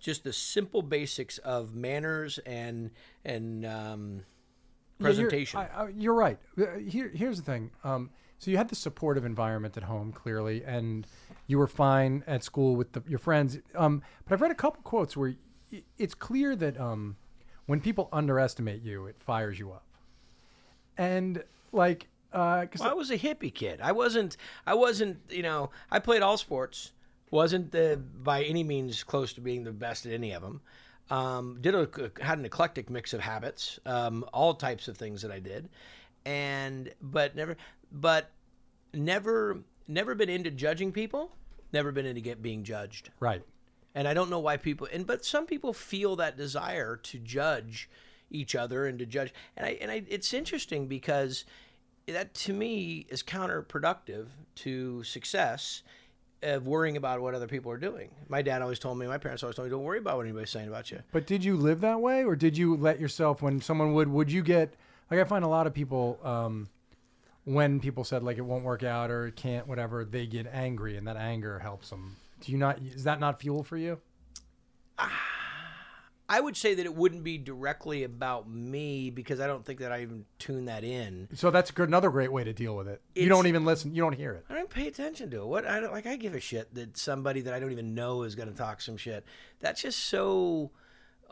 just the simple basics of manners and and um, Yeah, you're- presentation. I, I, you're right. Uh, Here, here's the thing. Um, so you had the supportive environment at home, clearly, and you were fine at school with the, your friends. Um, but I've read a couple quotes where it's clear that um, when people underestimate you, it fires you up. And like, uh 'cause Well, I was a hippie kid. I wasn't. I wasn't. You know, I played all sports. Wasn't the, by any means close to being the best at any of them. Um, did a, had an eclectic mix of habits, um, all types of things that I did, and but never, but never, never been into judging people. Never been into get being judged, right. and I don't know why people. And but some people feel that desire to judge each other and to judge. And I and I, it's interesting because that to me is counterproductive to success of worrying about what other people are doing. My dad always told me, my parents always told me, don't worry about what anybody's saying about you. But did you live that way, or did you let yourself when someone would? Would you get like I find a lot of people um, when people said like it won't work out or it can't, whatever, they get angry, and that anger helps them. Do you not? Is that not fuel for you? I would say that it wouldn't be directly about me because I don't think that I even tune that in. So that's good, another great way to deal with it. You don't even listen. You don't hear it. I don't pay attention to it. What I don't like, I give a shit that somebody that I don't even know is going to talk some shit. That's just so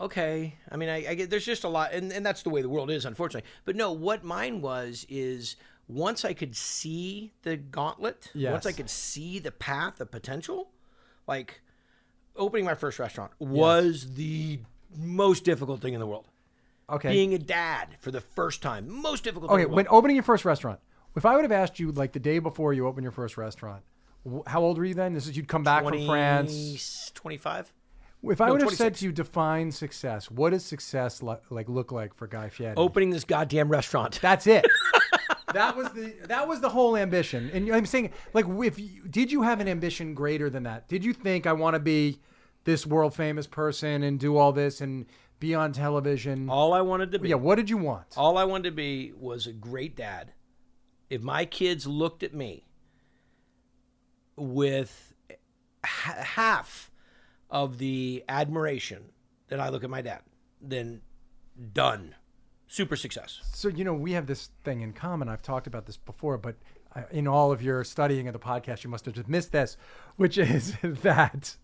okay. I mean, I, I get there's just a lot, and, and that's the way the world is, unfortunately. But no, what mine was is once I could see the gauntlet, once I could see the path of potential, like opening my first restaurant was the most difficult thing in the world. Okay. Being a dad for the first time, most difficult. okay. in When opening your first restaurant, if I would have asked you like the day before you opened your first restaurant, wh- how old were you then? This is you'd come back from France. 25. If I No, would have said to you, define success. What does success li- like look like for Guy Fieri? Opening this goddamn restaurant. That's it. that was the that was the whole ambition. And I'm saying, like, if you, did you have an ambition greater than that? Did you think I want to be this world famous person and do all this and be on television? All I wanted to be, yeah. What did you want? all I wanted to be was a great dad. If my kids looked at me with half of the admiration that I look at my dad, then done. Super success. So you know, we have this thing in common. I've talked about this before, but uh, in all of your studying of the podcast, you must have just missed this, which is that.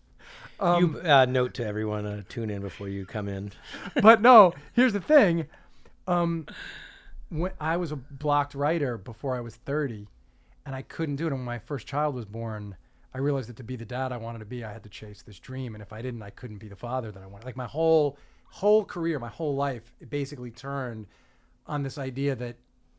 You uh, note to everyone: uh, tune in before you come in. but no, here's the thing. Um, when I was a blocked writer before I was 30, and I couldn't do it. And when my first child was born, I realized that to be the dad I wanted to be, I had to chase this dream. And if I didn't, I couldn't be the father that I wanted. Like my whole whole career, my whole life, it basically turned on this idea that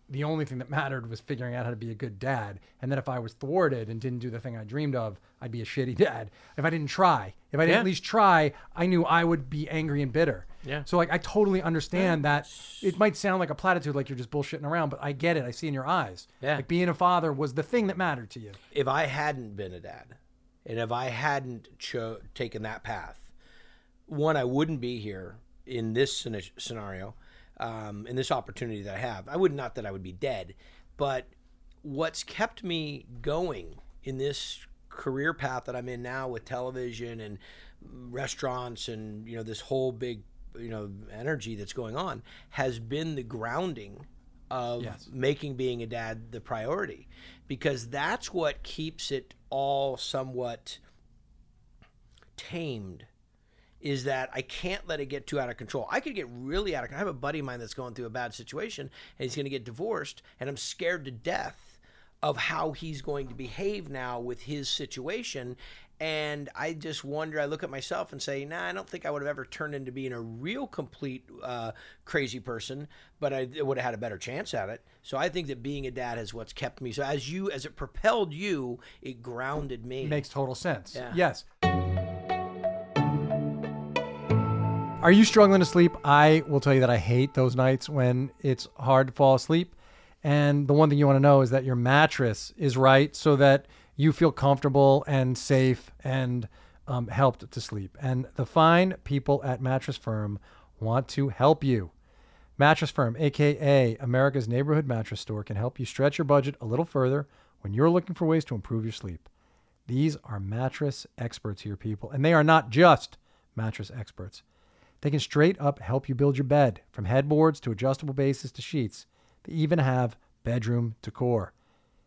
the only thing that mattered was figuring out how to be a good dad. And then if I was thwarted and didn't do the thing I dreamed of, I'd be a shitty dad. If I didn't try, if I didn't Yeah. at least try, I knew I would be angry and bitter. Yeah. So like I totally understand that it might sound like a platitude, like you're just bullshitting around, but I get it. I see in your eyes. Yeah. Like being a father was the thing that mattered to you. if I hadn't been a dad, and if I hadn't cho- taken that path, one, I wouldn't be here in this scenario, um, in this opportunity that I have. I would not that I would be dead, but what's kept me going in this career path that I'm in now with television and restaurants and you know this whole big you know energy that's going on has been the grounding of Yes. making being a dad the priority because that's what keeps it all somewhat tamed is that I can't let it get too out of control. I could get really out of control. I have a buddy of mine that's going through a bad situation and he's going to get divorced and I'm scared to death of how he's going to behave now with his situation and I just wonder. I look at myself and say, "Nah, I don't think I would have ever turned into being a real complete uh, crazy person, but I would have had a better chance at it." So I think that being a dad is what's kept me. So as you, as it propelled you, it grounded me. makes total sense. Yeah. Yes. Are you struggling to sleep? I will tell you that I hate those nights when it's hard to fall asleep. And the one thing you want to know is that your mattress is right so that you feel comfortable and safe and um, helped to sleep. And the fine people at Mattress Firm want to help you. Mattress Firm, aka America's neighborhood mattress store, can help you stretch your budget a little further when you're looking for ways to improve your sleep. These are mattress experts here, people, and they are not just mattress experts. They can straight up help you build your bed, from headboards to adjustable bases to sheets. They even have bedroom decor.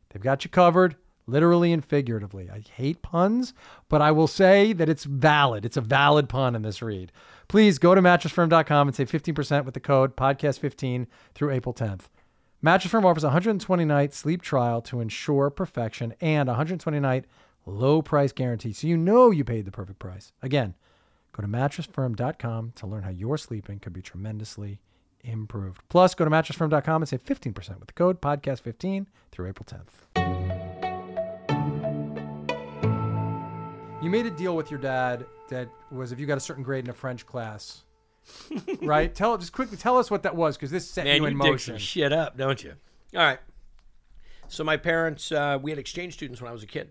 They've got you covered, literally and figuratively. I hate puns, but I will say that it's valid. It's a valid pun in this read. Please go to mattressfirm.com and save 15% with the code podcast15 through April 10th. Mattress Firm offers a 120 night sleep trial to ensure perfection and a 120 night low price guarantee so you know you paid the perfect price. Again, go to mattressfirm.com to learn how your sleeping could be tremendously improved. Plus, go to mattressfirm.com and save 15% with the code podcast15 through April 10th. You made a deal with your dad that was if you got a certain grade in a French class, right? Tell just quickly tell us what that was because this set Man, you you in dig some shit up, don't you? All right. So my parents, uh, we had exchange students when I was a kid,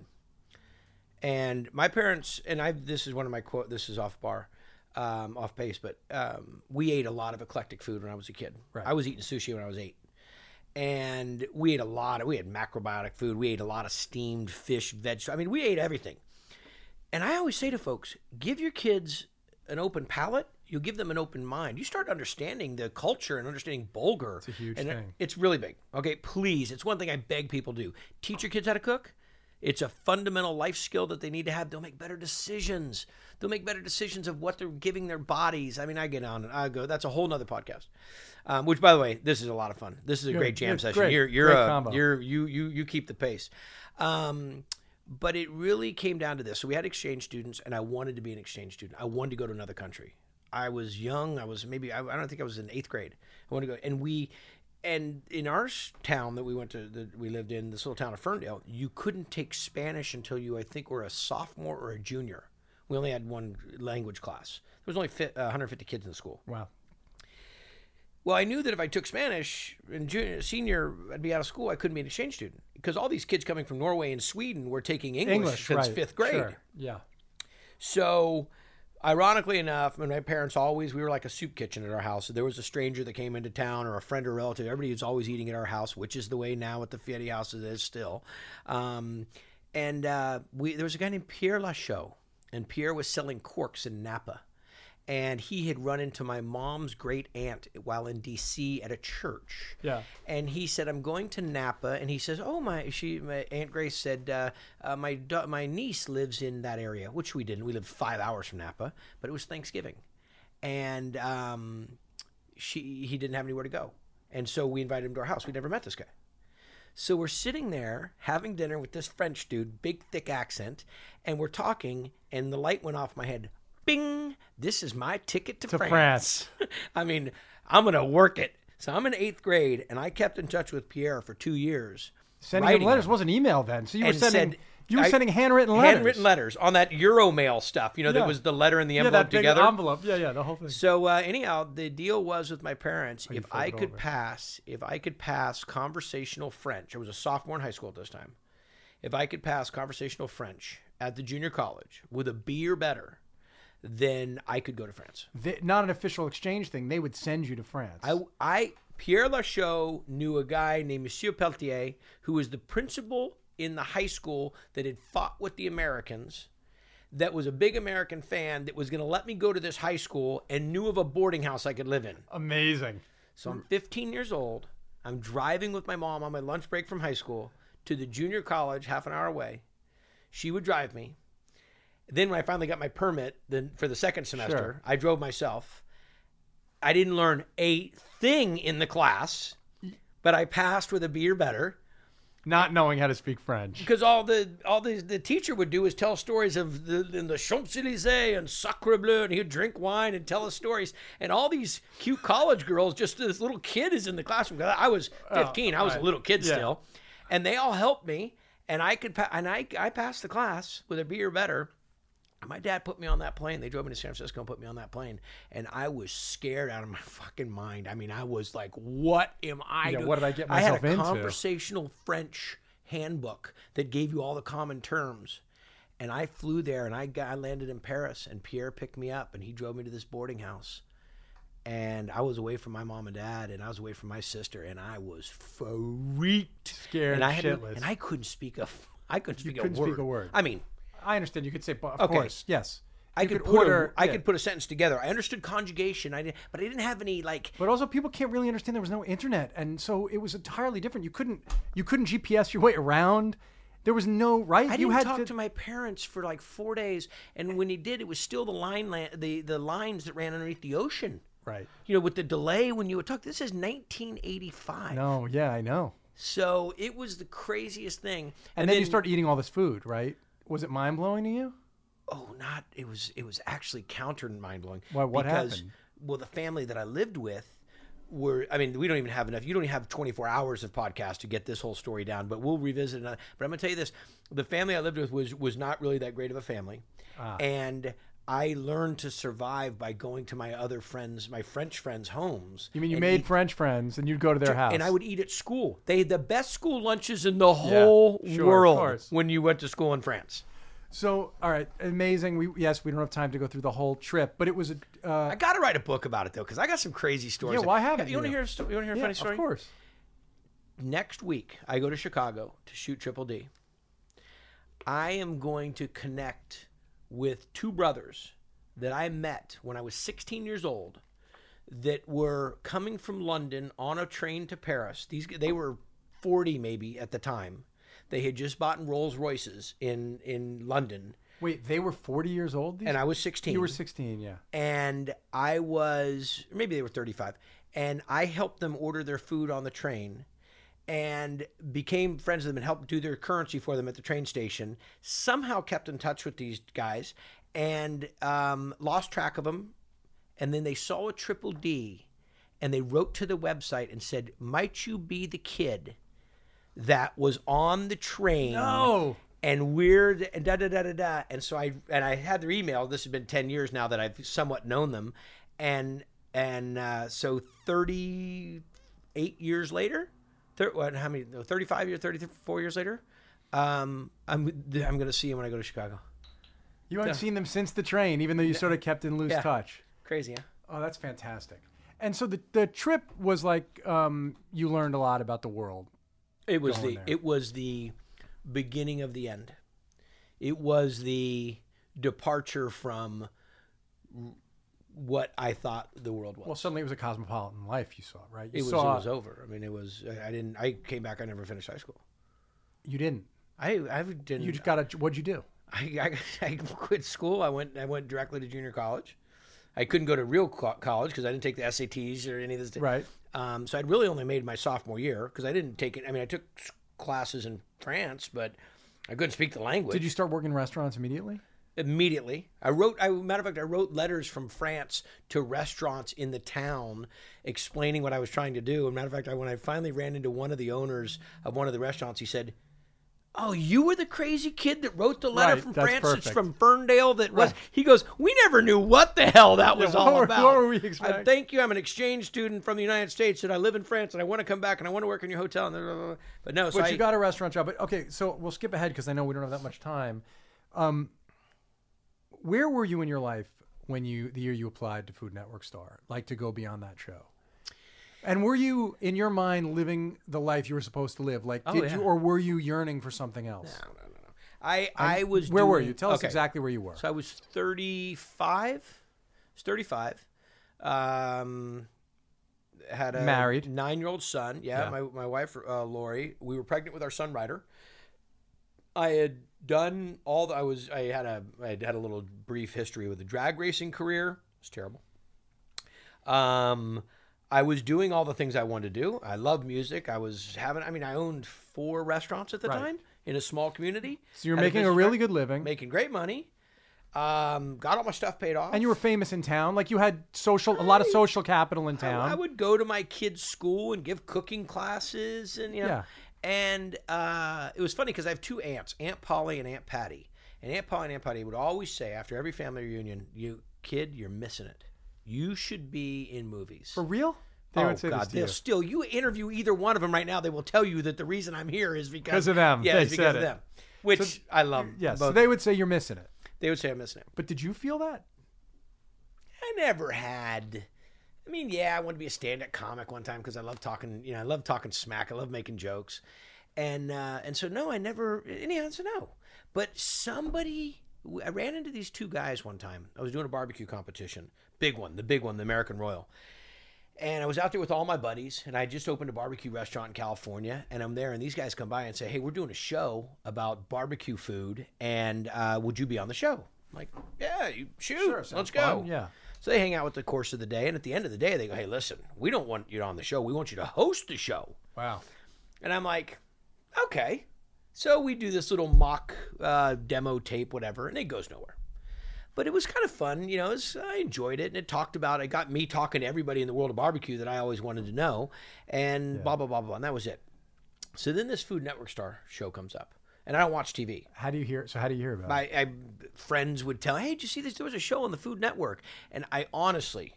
and my parents and I. This is one of my quote. This is off bar, um, off pace, but um, we ate a lot of eclectic food when I was a kid. Right. I was eating sushi when I was eight, and we ate a lot of. We had macrobiotic food. We ate a lot of steamed fish, vegetables. I mean, we ate everything. And I always say to folks, give your kids an open palate. You'll give them an open mind. You start understanding the culture and understanding Bulgur. It's a huge and thing. It's really big. Okay, please. It's one thing I beg people to do. Teach your kids how to cook. It's a fundamental life skill that they need to have. They'll make better decisions. They'll make better decisions of what they're giving their bodies. I mean, I get on and I go. That's a whole nother podcast. Um, which, by the way, this is a lot of fun. This is a Good. great jam session. great. You're you're Great a, you're you you you keep the pace. Um, but it really came down to this. So we had exchange students, and I wanted to be an exchange student. I wanted to go to another country. I was young. I was maybe I, I don't think I was in eighth grade. I wanted to go, and we, and in our town that we went to, that we lived in, this little town of Ferndale, you couldn't take Spanish until you, I think, were a sophomore or a junior. We only had one language class. There was only uh, 150 kids in the school. Wow. Well, I knew that if I took Spanish in junior, senior, I'd be out of school. I couldn't be an exchange student because all these kids coming from Norway and Sweden were taking English, English, since right. fifth grade. Sure. Yeah. So, ironically enough, mean, my parents always, we were like a soup kitchen at our house. So There was a stranger that came into town or a friend or relative. Everybody was always eating at our house, which is the way now at the Fieri house it is still. Um, and uh, we there was a guy named Pierre Lachaud, and Pierre was selling corks in Napa. And he had run into my mom's great aunt while in D.C. at a church Yeah. and he said, "I'm going to Napa." And he says, "Oh my," she, my Aunt Grace said, uh, uh, "My my niece lives in that area," which we didn't. We lived five hours from Napa, but it was Thanksgiving, and um, she he didn't have anywhere to go, and so we invited him to our house. We never met this guy. So we're sitting there having dinner with this French dude, big thick accent, and we're talking, and the light went off my head. Bing! This is my ticket to, To France. France. I mean, I'm gonna work it. So I'm in eighth grade, and I kept in touch with Pierre for two years. Sending him letters them. wasn't email then, so you were sending said- you were I- sending handwritten letters. Handwritten letters on that Euromail stuff. You know, Yeah. that was the letter and the envelope Yeah, that big together. envelope. Yeah, yeah, the whole thing. So uh, anyhow, the deal was with my parents. you if I could over. pass, if I could pass conversational French, I was a sophomore in high school at this time. If I could pass conversational French at the junior college with a B or better, then I could go to France. They- not an official exchange thing. They would send you to France. I, I Pierre Lachaud knew a guy named Monsieur Pelletier who was the principal in the high school that had fought with the Americans. That was a big American fan that was going to let me go to this high school and knew of a boarding house I could live in. Amazing. So I'm 15 years old. I'm driving with my mom on my lunch break from high school to the junior college, half an hour away. She would drive me. Then when I finally got my permit, then for the second semester, Sure. I drove myself. I didn't learn a thing in the class, but I passed with a B or better Not knowing how to speak French. because all the all the the teacher would do is tell stories of the in the Champs Elysees and Sacre Bleu, and he'd drink wine and tell us stories. And all these cute college girls, just this little kid is in the classroom. I was 15, I was a little kid Yeah. still, and they all helped me, and I could pa- and I I passed the class with a B or better. My dad put me on that plane. They drove me to San Francisco and put me on that plane, and I was scared out of my fucking mind. I mean, I was like, "What am I Yeah, doing?" what did I get myself into?" I had a into? conversational French handbook that gave you all the common terms. And I flew there, and I got I landed in Paris, and Pierre picked me up, and he drove me to this boarding house. And I was away from my mom and dad, and I was away from my sister, and I was freaked, Scared and I had shitless. and I couldn't speak a I couldn't speak couldn't a word. speak a word. I mean, I understand. You could say, but of Okay. course, yes. I could, could put order- a, I yeah. could put a sentence together. I understood conjugation. I didn't, but I didn't have any like. But also, people can't really understand there was no internet, and so it was entirely different. You couldn't you couldn't GPS your way around. There was no right. I you didn't talk to, to, my parents for like four days, and when he did, it was still the line, the the lines that ran underneath the ocean. right. You know, with the delay when you would talk. This is 1985, No, yeah, I know. so it was the craziest thing. And, then, you start eating all this food, right? Was it mind blowing to you? Oh, not it was it was actually counter mind blowing. Why, what because, happened? Well, the family that I lived with were I mean, we don't even have enough. You don't even have 24 hours of podcast to get this whole story down, but we'll revisit it. But I'm going to tell you this: the family I lived with was was not really that great of a family, Ah. and I learned to survive by going to my other friends, my French friends' homes. You mean you made eat- French friends and you'd go to their house? and I would eat at school. They had the best school lunches in the whole sure, world when you went to school in France. So, all right, amazing. We yes, we don't have time to go through the whole trip, but it was a uh, I got to write a book about it though, because I got some crazy stories. Yeah, why haven't you? want to hear? You want to hear a yeah, funny story? of course. Next week, I go to Chicago to shoot Triple D. I am going to connect with two brothers that I met when I was 16 years old, that were coming from London on a train to Paris. These they were 40 maybe at the time. They had just bought Rolls Royces in in London, Wait, they were 40 years old. These? and I was 16. you were 16, yeah. and I was maybe they were 35 and I helped them order their food on the train and became friends with them and helped do their currency for them at the train station somehow kept in touch with these guys and um, lost track of them and then they saw a triple D and they wrote to the website and said might you be the kid that was on the train No. and weird and da da da da da. And so I and I had their email. This has been ten years now that I've somewhat known them, and and uh, so thirty eight years later, thir- what, how many? Thirty five years, thirty four years later, um, I'm I'm going to see him when I go to Chicago. You haven't seen them since the train, even though you sort of kept in loose Yeah. touch. Crazy, huh? Oh, that's fantastic. And so the the trip was like um, you learned a lot about the world. It was going the there. it was the beginning of the end. It was the departure from what I thought the world was. Well, suddenly it was a cosmopolitan life you saw, right? You it was saw it was over. I mean, it was. I didn't. I came back. I never finished high school. you didn't. I I didn't. You just got a. What'd you do? I, I, I quit school. I went. I went directly to junior college. I couldn't go to real co- college because I didn't take the SATs or any of this. Right. Um, so I'd really only made my sophomore year because I didn't take it. I mean, I took classes in France, but I couldn't speak the language. Did you start working in restaurants immediately? Immediately. I wrote. I matter of fact, I wrote letters from France to restaurants in the town explaining what I was trying to do. And matter of fact, I, when I finally ran into one of the owners of one of the restaurants, he said. Oh, you were the crazy kid that wrote the letter Right, from France. It's perfect. from Ferndale. That was. Right. He goes. We never knew what the hell that was what all were- about. what were we expecting? thank you. I'm an exchange student from the United States, and I live in France, and I want to come back, and I want to work in your hotel. And blah, blah, blah. But no, so But I, you got a restaurant job. But okay, so we'll skip ahead because I know we don't have that much time. Um, where were you in your life when you the year you applied to Food Network Star, like to go beyond that show? And were you in your mind living the life you were supposed to live? Like, Oh, did yeah. you, or were you yearning for something else? No, no, no, no. I I was. Where were you? Tell us exactly where you were. So I was 35. I was 35. Um, had a Married. nine-year-old son. Yeah, Yeah. my my wife uh, Lori. We were pregnant with our son Ryder. I had done all the. I was. I had a. I had a little brief history with a drag racing career. It was terrible. Um, I was doing all the things I wanted to do. I love music. I was having. I mean, I owned four restaurants at the Right. time in a small community. so you're making a business really good living, making great money. Um, got all my stuff paid off. and you were famous in town. Like you had social, a lot of social capital in I, town. I would go to my kids' school and give cooking classes, and you know, Yeah. And uh, it was funny because I have two aunts, Aunt Polly and Aunt Patty. And Aunt Polly and Aunt Patty would always say after every family reunion, "You kid, you're missing it. You should be in movies." for real? They oh, would say God, they'll you. still you interview either one of them right now, they will tell you that the reason I'm here is because 'Cause of them. Yeah, They it's because of them. Which I love. Yeah, so they would say you're missing it. they would say I'm missing it. But did you feel that? I never had. I mean, yeah, I wanted to be a stand-up comic one time because I love talking. You know, I love talking smack. I love making jokes, and uh, and so no, I never. Any answer, no. But somebody, I ran into these two guys one time. I was doing a barbecue competition, big one, the big one, the American Royal. And I was out there with all my buddies, and I just opened a barbecue restaurant in California. And I'm there, and these guys come by and say, "Hey, we're doing a show about barbecue food, and uh, would you be on the show?" I'm like, "Yeah, you, shoot, let's go." fun, yeah. So they hang out with the course of the day, and at the end of the day, they go, "Hey, listen, we don't want you on the show. We want you to host the show." Wow. And I'm like, "Okay." So we do this little mock uh, demo tape, whatever, and it goes nowhere. But it was kind of fun, you know. Was, I enjoyed it, and it talked about. It got me talking to everybody in the world of barbecue that I always wanted to know, and blah blah blah blah, and that was it. So then this Food Network Star show comes up, and I don't watch TV. How do you hear? So how do you hear about it? My I, friends would tell, "Hey, did you see this? There was a show on the Food Network," and I honestly,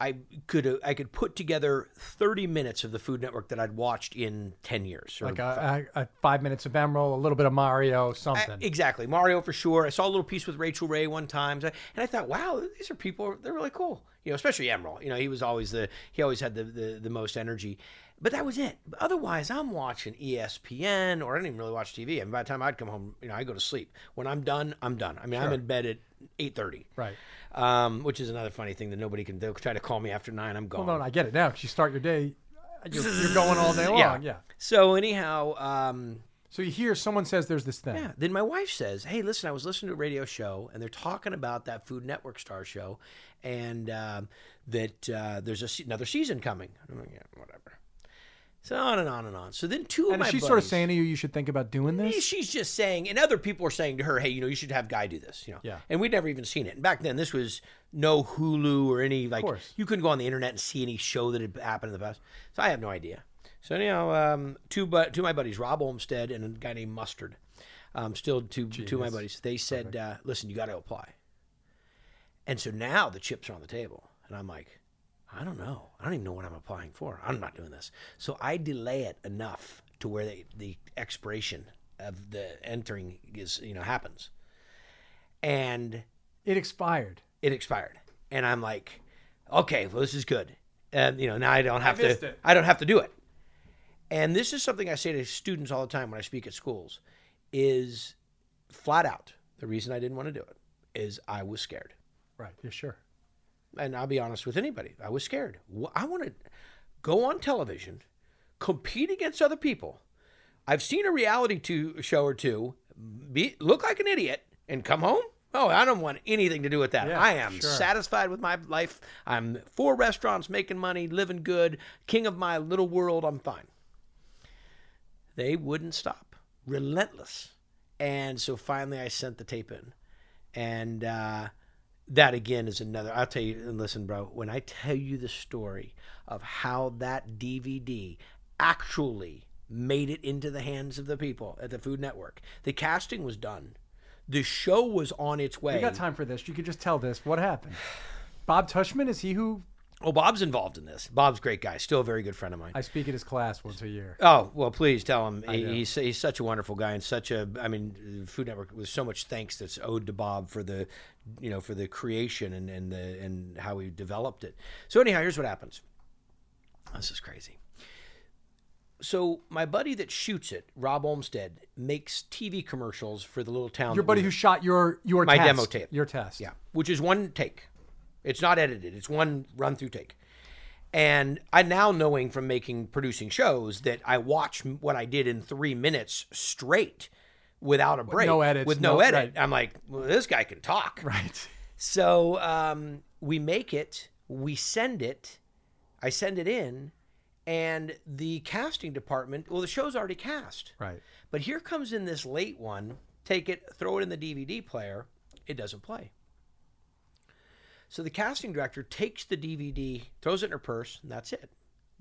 I could uh, I could put together thirty minutes of the Food Network that I'd watched in ten years. Like a, a, a five minutes of Emeril, a little bit of Mario, something. Exactly, Mario for sure. I saw a little piece with Rachael Ray one time, and I thought, wow, these are people. They're really cool. You know, especially Emeril. You know, he was always the he always had the the, the most energy. But that was it. Otherwise, I'm watching ESPN, or I didn't even really watch TV. I mean, by the time I'd come home, you know, I go to sleep. When I'm done, I'm done. I mean, I'm in bed at eight thirty. right. Um, which is another funny thing that nobody can. They'll try to call me after nine. I'm gone. Well, no, I get it now. 'cause you start your day, you're, you're going all day long. yeah. Yeah. So anyhow, um, So you hear someone says there's this thing. Yeah. Then my wife says, "Hey, listen, I was listening to a radio show, and they're talking about that Food Network Star show, and um, that uh, there's a another season coming." I'm like, "Yeah, whatever." So on and on and on. So then two of And my is she sort of saying to you, you should think about doing Eh, this? She's just saying, and other people are saying to her, "Hey, you know, you should have Guy do this." You know, Yeah. And we'd never even seen it. And back then, this was no Hulu or any like course. you couldn't go on the internet and see any show that had happened in the past. So I have no idea. So anyhow, um, two but two of my buddies, Rob Olmsted and a guy named Mustard, um, still two two of my buddies. They said, uh, "Listen, you got to apply." And so now the chips are on the table, and I'm like, I don't know. I don't even know what I'm applying for. I'm not doing this. So I delay it enough to where the, the expiration of the entering is, you know, happens. And It expired. it expired. And I'm like, okay, well, this is good. And, you know, now I don't have missed to, it. I don't have to do it. And this is something I say to students all the time when I speak at schools is flat out. The reason I didn't want to do it is I was scared Right. Yeah, sure. And I'll be honest with anybody, I was scared. I want to go on television, compete against other people. I've seen a reality two show or two, be, look like an idiot, and come home. Oh, I don't want anything to do with that. Yeah, I am sure. satisfied with my life. I'm four restaurants, making money, living good, king of my little world. I'm fine. They wouldn't stop, relentless. And so finally, I sent the tape in. and uh, that again is another. I'll tell you. And listen, bro, when I tell you the story of how that DVD actually made it into the hands of the people at the Food Network, the casting was done. The show was on its way. We got time for this. You could just tell this. What happened? Bob Tuschman is he who Oh, Bob's involved in this. Bob's a great guy. Still a very good friend of mine. I speak at his class once a year. Oh well, please tell him he, he's he's such a wonderful guy and such a. I mean, Food Network with so much thanks that's owed to Bob for the, you know, for the creation and and the and how he developed it. So anyhow, here's what happens. This is crazy. So my buddy that shoots it, Rob Olmstead, makes TV commercials for the little town. Your buddy who shot your your My test, demo tape. Your test. yeah, which is one take. It's not edited. It's one run through take. And I now knowing from making producing shows that I watch what I did in three minutes straight without a break, no edits, with no, no- edit. right. I'm like, well, this guy can talk. Right. So um, we make it, we send it, I send it in, and the casting department. Well, the show's already cast. Right. But here comes in this late one. Take it, throw it in the DVD player. It doesn't play. So the casting director takes the DVD, throws it in her purse, and that's it.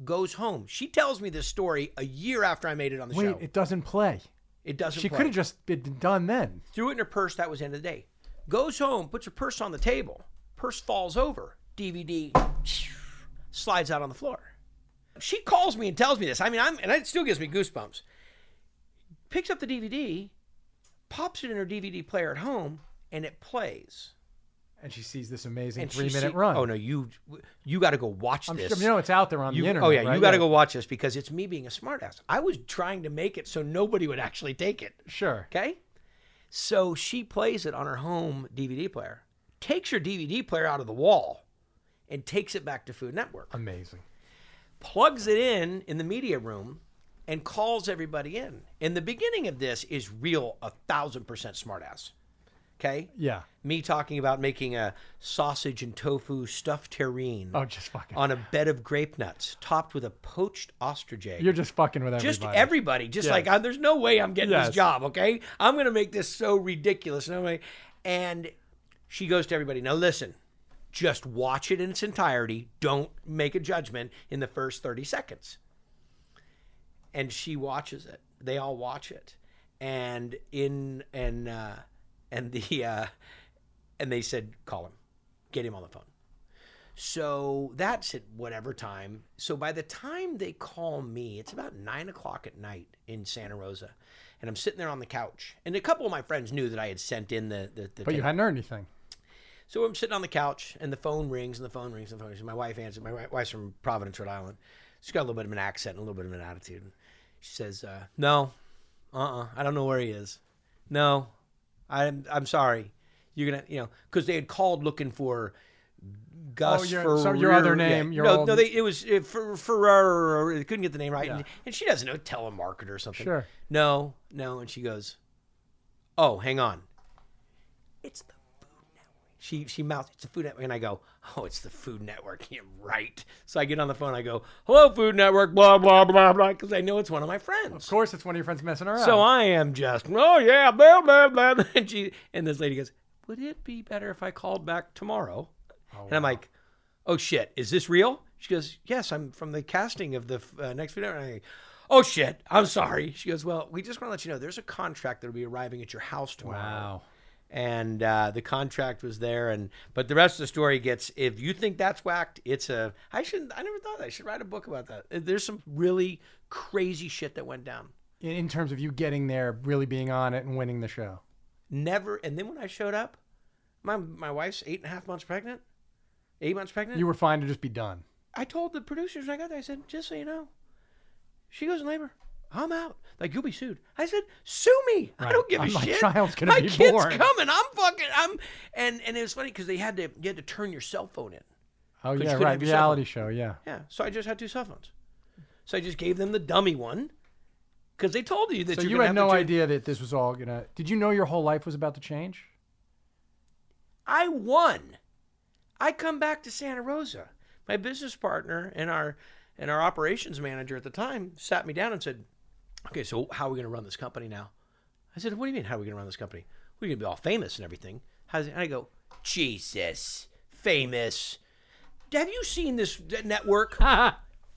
Goes home. She tells me this story a year after I made it on the show. Wait, show. it doesn't play. It doesn't. She play. could have just been done then. threw it in her purse. That was the end of the day. Goes home, puts her purse on the table. Purse falls over. DVD slides out on the floor. She calls me and tells me this. I mean, I'm and it still gives me goosebumps. Picks up the DVD, pops it in her DVD player at home, and it plays. And she sees this amazing And three minute see- run. Oh no, you you got to go watch I'm this. sure, you know it's out there on You- the internet. oh yeah, right? you got to go watch this because it's me being a smartass. I was trying to make it so nobody would actually take it. Sure. Okay. So she plays it on her home DVD player, takes her DVD player out of the wall, and takes it back to Food Network, Amazing. plugs it in in the media room, and calls everybody in. And the beginning of this is real, a thousand percent smartass. Okay. Yeah. Me talking about making a sausage and tofu stuffed terrine Oh, just fucking. on a bed of grape nuts, topped with a poached ostrich egg You're just fucking with everybody. just everybody just Yes. like I, there's no way i'm getting Yes. this job okay i'm gonna make this so ridiculous no way and she goes to everybody now listen just watch it in its entirety don't make a judgment in the first 30 seconds and she watches it they all watch it and in and uh and the uh and they said call him get him on the phone so that's at whatever time. So by the time they call me, it's about nine o'clock at night in Santa Rosa, and I'm sitting there on the couch. And a couple of my friends knew that I had sent in the the. the But you hadn't heard anything. So I'm sitting on the couch, and the phone rings, and the phone rings, and the phone rings. And my wife answers. My wife's from Providence, Rhode Island. She's got a little bit of an accent and a little bit of an attitude. She says, uh, "No, uh-uh, I don't know where he is. No, I'm I'm sorry. You're gonna, you know, because they had called looking for." Gus Oh, your- so your other name, your no, old- no, they, it was for Ferrer. They couldn't get the name right, Yeah. and, and she doesn't know telemarketer or something. Sure. No, no, and she goes, "Oh, hang on, it's the Food Network." She she mouths, "It's the Food Network," and I go, "Oh, it's the Food Network." Yeah, right. So I get on the phone. I go, "Hello, Food Network." Blah blah blah blah, because I know it's one of my friends. Of course, it's one of your friends messing around. So I am just, oh yeah, blah blah blah. And she and this lady goes, "Would it be better if I called back tomorrow?" and I'm like, "Oh shit, is this real?" She goes, "Yes, I'm from the casting of the uh, next video." And I, go, "Oh shit, I'm sorry." She goes, "Well, we just want to let you know there's a contract that'll be arriving at your house tomorrow." wow. And uh, the contract was there, and but the rest of the story gets. If you think that's whacked, it's a. I shouldn't. I never thought I should write a book about that. There's some really crazy shit that went down. In, in terms of you getting there, really being on it, and winning the show. Never. And then when I showed up, my my wife's eight and a half months pregnant, eight months pregnant. You were fine to just be done. I told the producers when I got there. I said, just so you know, she goes in labor. I'm out. Like you'll be sued. I said, sue me. I don't give a my shit. child's gonna my be kid's born." coming. I'm fucking. I'm. And and it was funny because they had to you had to turn your cell phone in. Oh yeah, right. have your cell Reality show. Yeah. Yeah. So I just had two cell phones. So I just gave them the dummy one because they told you that So you had no idea that this was all gonna. Did you know your whole life was about to change? I won. I come back to Santa Rosa. My business partner and our and our operations manager at the time sat me down and said, "Okay, so how are we going to run this company now?" I said, "What do you mean? How are we going to run this company? We're going to be all famous and everything. How's it? And I go, Jesus, famous. Have you seen this network?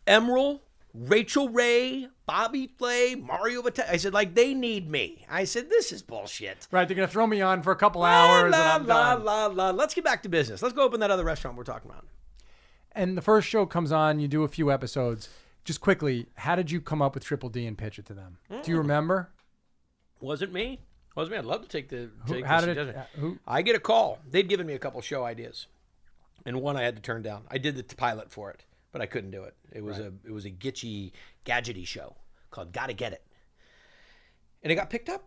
Emeril, Rachael Ray, Bobby Flay, Mario Batali. I said, like, they need me. I said, this is bullshit. Right, they're gonna throw me on for a couple hours la, and I'm la, la, la. Let's get back to business. Let's go open that other restaurant we're talking about. And the first show comes on, you do a few episodes. Just quickly, how did you come up with Triple D and pitch it to them? Do you remember? Wasn't me. Wasn't me. I'd love to take the. Who- how the did it? uh? I get a call. They'd given me a couple show ideas, and one I had to turn down. I did the pilot for it, but I couldn't do it. It was a it was a gitchy, gadgety show called "Gotta Get It," and it got picked up.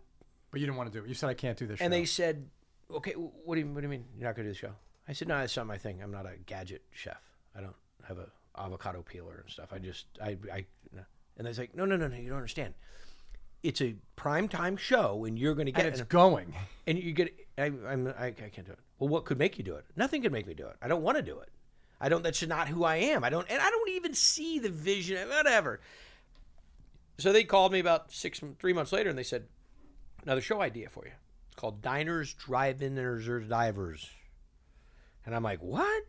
But you didn't want to do it. You said I can't do this. And show. they said, "Okay, what do you what do you mean you're not going to do the show?" I said, "No, that's not my thing. I'm not a gadget chef. I don't have a avocado peeler and stuff. I just I I." And they're like, "No, no, no, no. You don't understand. It's a prime time show, and you're going to get and it's and- going. and you get I, I'm I, I can't do it. Well, what could make you do it? Nothing could make me do it. I don't want to do it. I don't. That's not who I am. I don't, and I don't even see the vision. Whatever. So they called me about six, three months later, and they said, "Another show idea for you. It's called Diners, Drive-Iners, or Divers." And I'm like, "What?"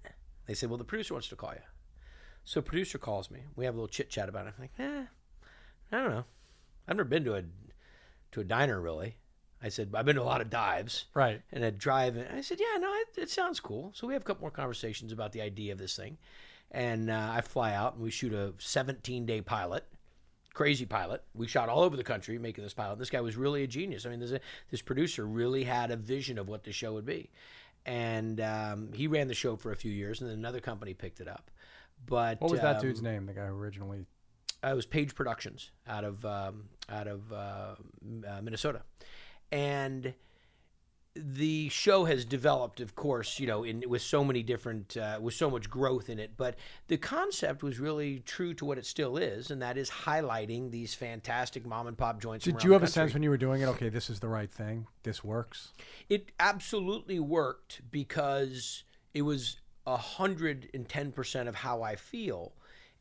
They said, "Well, the producer wants to call you." So producer calls me. We have a little chit chat about it. I'm like, "Eh, I don't know. I've never been to a to a diner really." I said, "I've been to a lot of dives." Right. and a drive in. I said, "Yeah, no, it, it sounds cool." So we have a couple more conversations about the idea of this thing, and uh, I fly out and we shoot a 17 day pilot, crazy pilot. We shot all over the country making this pilot. This guy was really a genius. I mean, this this producer really had a vision of what the show would be, and um, he ran the show for a few years, and then another company picked it up. But What was that um, dude's name? The guy who originally. uh, it was Page Productions out of um, out of uh, uh, Minnesota, and the show has developed, of course, you know, in with so many different, uh, with so much growth in it. But the concept was really true to what it still is, and that is highlighting these fantastic mom and pop joints. Did you have a sense when you were doing it? Okay, this is the right thing. This works. It absolutely worked because it was hundred and ten percent of how I feel.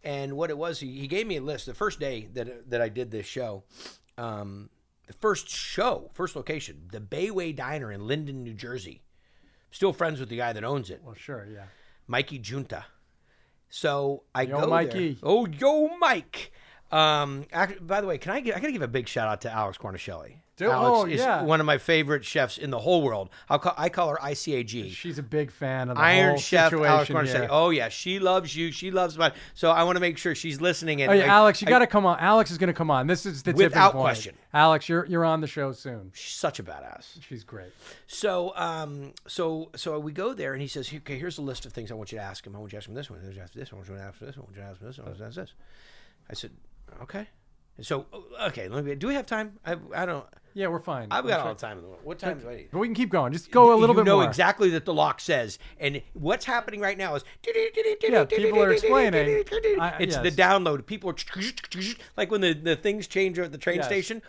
And what it was, he, gave me a list. The first day that that I did this show, um, the first show, first location, the Bayway Diner in Linden, New Jersey. Still friends with the guy that owns it, Well, sure, yeah. Mikey Junta. So I Yo, go Mikey. there. Oh, yo, Mike. Um, by the way, can I I gotta give a big shout out to Alex Guarnaschelli. Do- Alex oh, is yeah. one of my favorite chefs in the whole world. I'll call, I call her ICAG. She's a big fan of the Iron whole Chef Alex here. Oh yeah, she loves you. She loves my. So I want to make sure she's listening. And Oh yeah, I- Alex, you got to come on. Alex is going to come on. This is the Without point. question. Alex, you're you're on the show soon. She's such a badass. She's great. So, um, so, so we go there, and he says, "Okay, here's a list of things I want you to ask him. I want you to ask him this one. I want you to ask this one. I want you to ask this one. I want you to ask this. I want you to ask this." I said, "Okay." So, okay, let me. Do we have time? I, I don't. Yeah, we're fine. I've got all the time in the world. What time do I need? But we can keep going. Just go a little bit more. you bit know more. exactly that the lock says, and what's happening right now is Yeah, people are explaining. I- it's the download. People are like when the, the things change at the train Yes. station.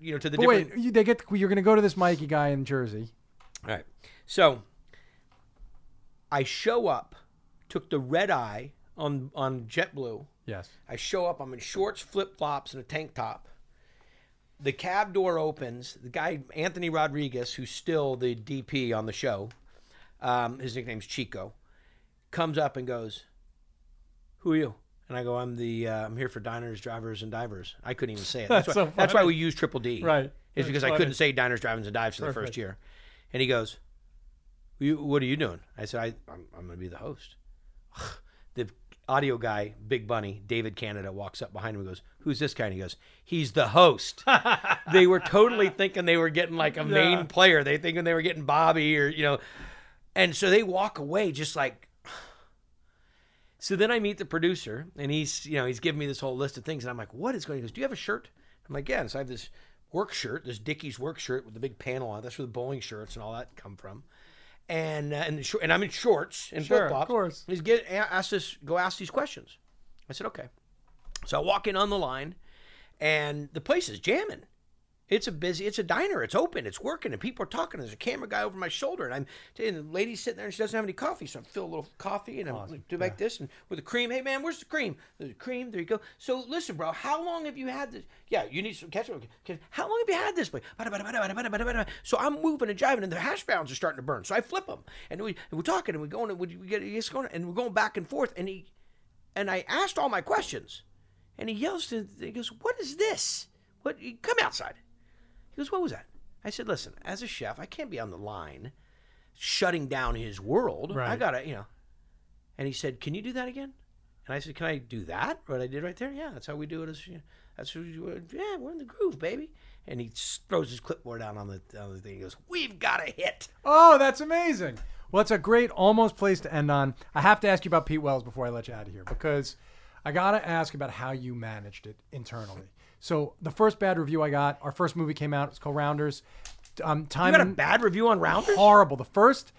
You know, to the But different. wait, you, they get you're going to go to this Mikey guy in Jersey. All right. So I show up, took the red eye on on JetBlue. Yes. I show up. I'm in shorts, flip flops, and a tank top. The cab door opens. The guy Anthony Rodriguez, who's still the DP on the show, um, his nickname's Chico, comes up and goes, "Who are you?" And I go, "I'm the uh, I'm here for diners, drivers, and divers." I couldn't even say it. That's, That's why, so that's why we use Triple D. Right. It's That's because I couldn't say diners, drivers, and dives for the first year. And he goes, you, "What are you doing?" I said, I, "I'm, I'm going to be the host." Audio guy, Big Bunny, David Canada, walks up behind him and goes, "Who's this guy?" And he goes, "He's the host." they were totally thinking they were getting like a main Yeah. player. They thinking they were getting Bobby or you know, and so they walk away just like. So then I meet the producer, and he's you know he's giving me this whole list of things, and I'm like, "What is going?" He goes, "Do you have a shirt?" I'm like, "Yeah." And so I have this work shirt, this Dickies work shirt with the big panel on. it. That's where the bowling shirts and all that come from. And uh, and short, and I'm in shorts and Sure, flip of flops. course. He's get asked us go ask these questions. I said okay. So I walk in on the line, and the place is jamming. It's a busy. It's a diner. It's open. It's working, and people are talking. There's a camera guy over my shoulder, and I'm and the lady's sitting there, and she doesn't have any coffee, so I fill a little coffee, and I'm Awesome. do like this, and with the cream. Hey man, where's the cream? There's the cream. There you go. So listen, bro, how long have you had this? Yeah, you need some ketchup. How long have you had this? So I'm moving and driving, and the hash browns are starting to burn. So I flip them, and we and we're talking, and we're going, and we get it's going, and we're going back and forth, and he and I asked all my questions, and he yells to he goes, "What is this? What? Come outside." He goes, "What was that?" I said, "Listen, as a chef, I can't be on the line, shutting down his world. Right. I gotta, you know." And he said, "Can you do that again?" And I said, "Can I do that? What I did right there? Yeah, that's how we do it. As you know, that's what do yeah, we're in the groove, baby." And he throws his clipboard down on the on the thing. He goes, "We've got a hit." Oh, that's amazing. Well, it's a great almost place to end on. I have to ask you about Pete Wells before I let you out of here because I got to ask about how you managed it internally. So the first bad review I got, our first movie came out. It's called Rounders. Um, You time got a bad review on Rounders? horrible. The first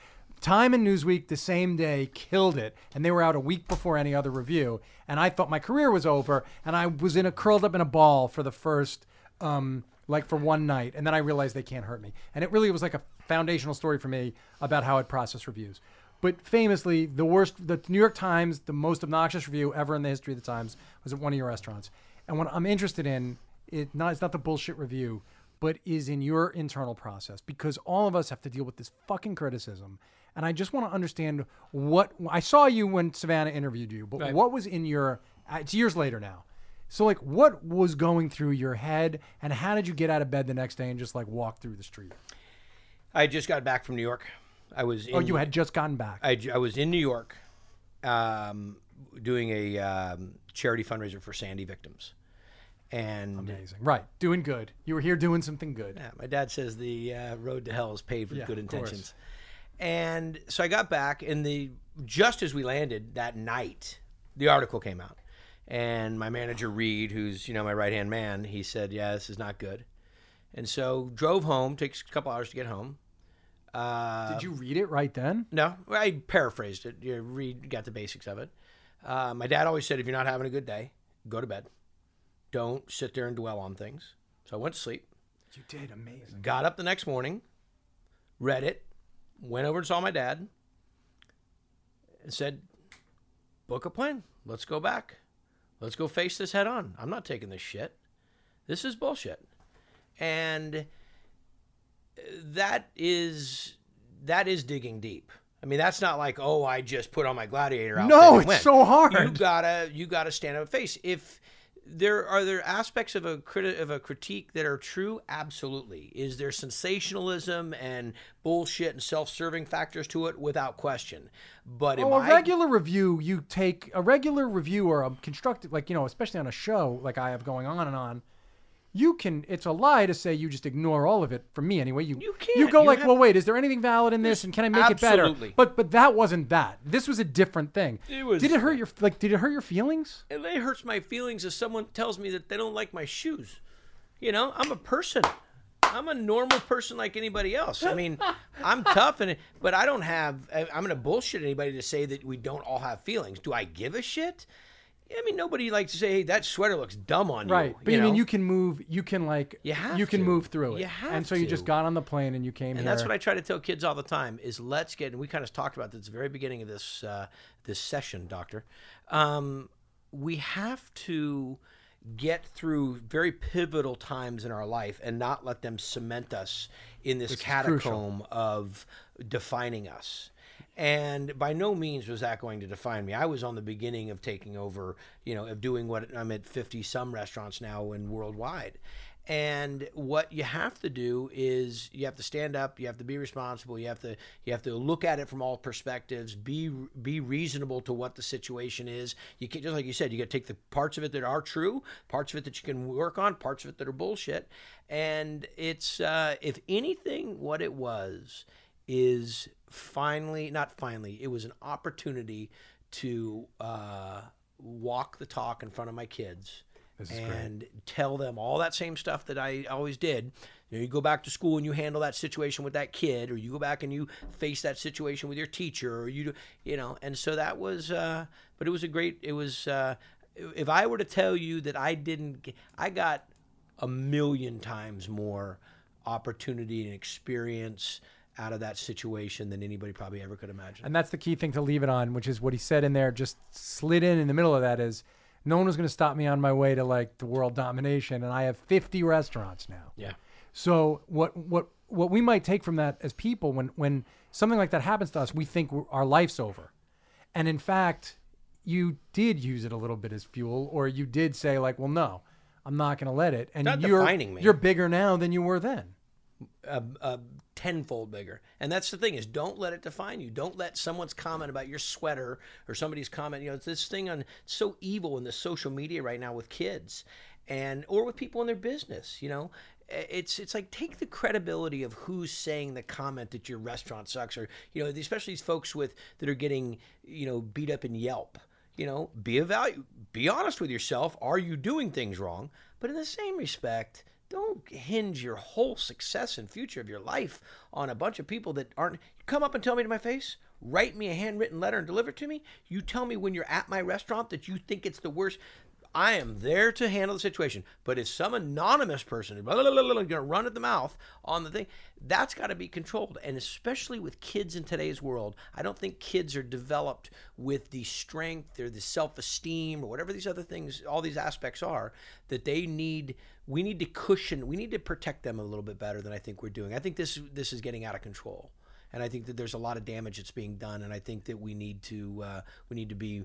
Time and Newsweek the same day killed it, and they were out a week before any other review. And I thought my career was over, and I was in a curled up in a ball for the first, um, like for one night, and then I realized they can't hurt me. And it really was like a foundational story for me about how I'd process reviews. But famously, the worst, the New York Times, the most obnoxious review ever in the history of the Times was at one of your restaurants. And what I'm interested in, it not it's not the bullshit review, but is in your internal process because all of us have to deal with this fucking criticism. And I just want to understand what I saw you when Savannah interviewed you, but Right. what was in your? uh, It's years later now. So like, what was going through your head, and how did you get out of bed the next day and just like walk through the street? I just got back from New York. I was. In, Oh, you had just gotten back. I, I was in New York, um, doing a um, charity fundraiser for Sandy victims, and Amazing, right? Doing good. You were here doing something good. yeah, my dad says the uh, road to hell is paved with Yeah, good intentions. And so I got back, and the just as we landed that night, the article came out, and my manager Reed, who's you know my right hand man, he said, "Yeah, this is not good," and so drove home. Takes a couple hours to get home. Uh, Did you read it right then? no, I paraphrased it. You read, got the basics of it. Uh, my dad always said, if you're not having a good day, go to bed. Don't sit there and dwell on things. So I went to sleep. You did amazing. Got up the next morning, read it, went over and saw my dad, and said, book a plane. Let's go back. Let's go face this head on. I'm not taking this shit. This is bullshit. And that is that is digging deep. I mean, that's not like, oh, I just put on my gladiator outfit. No, it's went. so hard. You gotta you gotta stand up and face. If there are there aspects of a criti- of a critique that are true, absolutely. Is there sensationalism and bullshit and self-serving factors to it? Without question. But Oh, a I regular review, you take a regular review or a constructive, like you know, especially on a show like I have going on and on. You can. It's a lie to say you just ignore all of it. For me, anyway, you You You can't. go You like, well, wait, is there anything valid in this, and can I make it better? Absolutely. But but that wasn't that. This was a different thing. It was- Did it hurt your like? Did it hurt your feelings? it hurts my feelings if someone tells me that they don't like my shoes. You know, I'm a person. I'm a normal person like anybody else. I mean, I'm tough, and but I don't have i'm gonna bullshit anybody to say that we don't all have feelings. Do I give a shit? I mean, nobody likes to say, "Hey, that sweater looks dumb on you." Right. But you you, mean know? you can move. You can like. You have You can to. move through it. You have and so you just got on the plane and you came and here. that's what I try to tell kids all the time is let's get and we kind of talked about this at the very beginning of this uh, this session, doctor. Um, we have to get through very pivotal times in our life and not let them cement us in this catacomb of defining us. And by no means was that going to define me. I was on the beginning of taking over, you know, of doing what I'm at 50 some restaurants now and worldwide. And what you have to do is you have to stand up, you have to be responsible, you have to you have to look at it from all perspectives, be be reasonable to what the situation is. You can just like you said, you got to take the parts of it that are true, parts of it that you can work on, parts of it that are bullshit. And it's uh, if anything, what it was is finally not finally it was an opportunity to uh, walk the talk in front of my kids is great. and tell them all that same stuff that I always did. You, know, you go back to school and you handle that situation with that kid, or you go back and you face that situation with your teacher, or you, you know. And so that was, uh, but it was a great. It was. Uh, if I were to tell you that I didn't, get, I got a million times more opportunity and experience out of that situation than anybody probably ever could imagine. And that's the key thing to leave it on, which is what he said in there, just slid in in the middle of that is no one was going to stop me on my way to like the world domination. And I have 50 restaurants now. yeah. So what, what, what we might take from that as people, when, when something like that happens to us, we think we're- our life's over. And in fact, you did use it a little bit as fuel, or you did say like, well, no, I'm not going to let it. And you're, defining me. you're bigger now than you were then. A, tenfold bigger. And that's the thing is don't let it define you. Don't let someone's comment about your sweater or somebody's comment, you know, it's this thing on so evil in the social media right now with kids and or with people in their business, you know. It's it's like take the credibility of who's saying the comment that your restaurant sucks or you know, especially these folks with that are getting, you know, beat up in Yelp. You know, be a value be honest with yourself. Are you doing things wrong? But in the same respect, don't hinge your whole success and future of your life on a bunch of people that aren't come up and tell me to my face write me a handwritten letter and deliver it to me. You tell me when you're at my restaurant that you think it's the worst i am there to handle the situation. But if some anonymous person is going to run at the mouth on the thing that's got to be controlled. And especially with kids in today's world i don't think kids are developed with the strength or the self-esteem or whatever these other things all these aspects are that they need we need to cushion we need to protect them a little bit better than i think we're doing. I think this this is getting out of control. And i think that there's a lot of damage that's being done. And i think that we need to uh, we need to be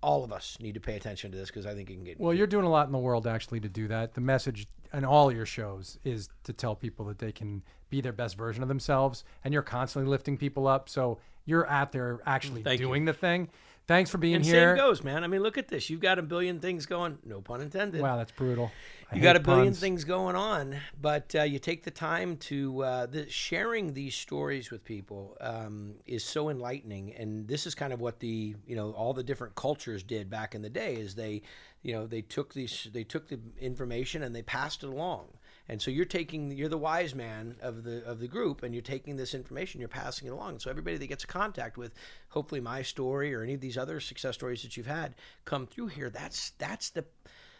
all of us need to pay attention to this because i think it can get Well, you're doing a lot in the world actually to do that. The message in all your shows is to tell people that they can be their best version of themselves, and you're constantly lifting people up. So you're out there actually Thank you. doing the thing. Thanks for being and here. same goes man i mean look at this you've got a billion things going no pun intended Wow, that's brutal. I you got a billion puns. things going on, but uh, you take the time to uh, the, sharing these stories with people um, is so enlightening, and this is kind of what the you know all the different cultures did back in the day is they you know they took these they took the information and they passed it along. And so you're taking you're the wise man of the of the group and you're taking this information you're passing it along. So everybody that gets contact with hopefully my story or any of these other success stories that you've had come through here that's that's the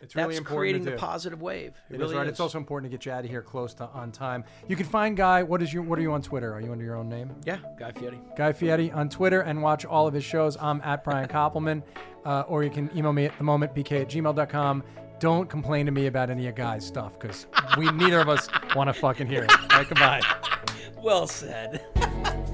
It's really that's important creating the positive wave. It, It is really right. is. It's also important to get you out of here close to on time. You can find Guy. What is your? What are you on Twitter? Are you under your own name? yeah, Guy Fieri. Guy Fieri on Twitter and watch all of his shows. I'm at Brian Koppelman. Uh, or you can email me at the moment, bk at gmail.com. Don't complain to me about any of Guy's stuff because we neither of us want to fucking hear it. All right, goodbye. Well said.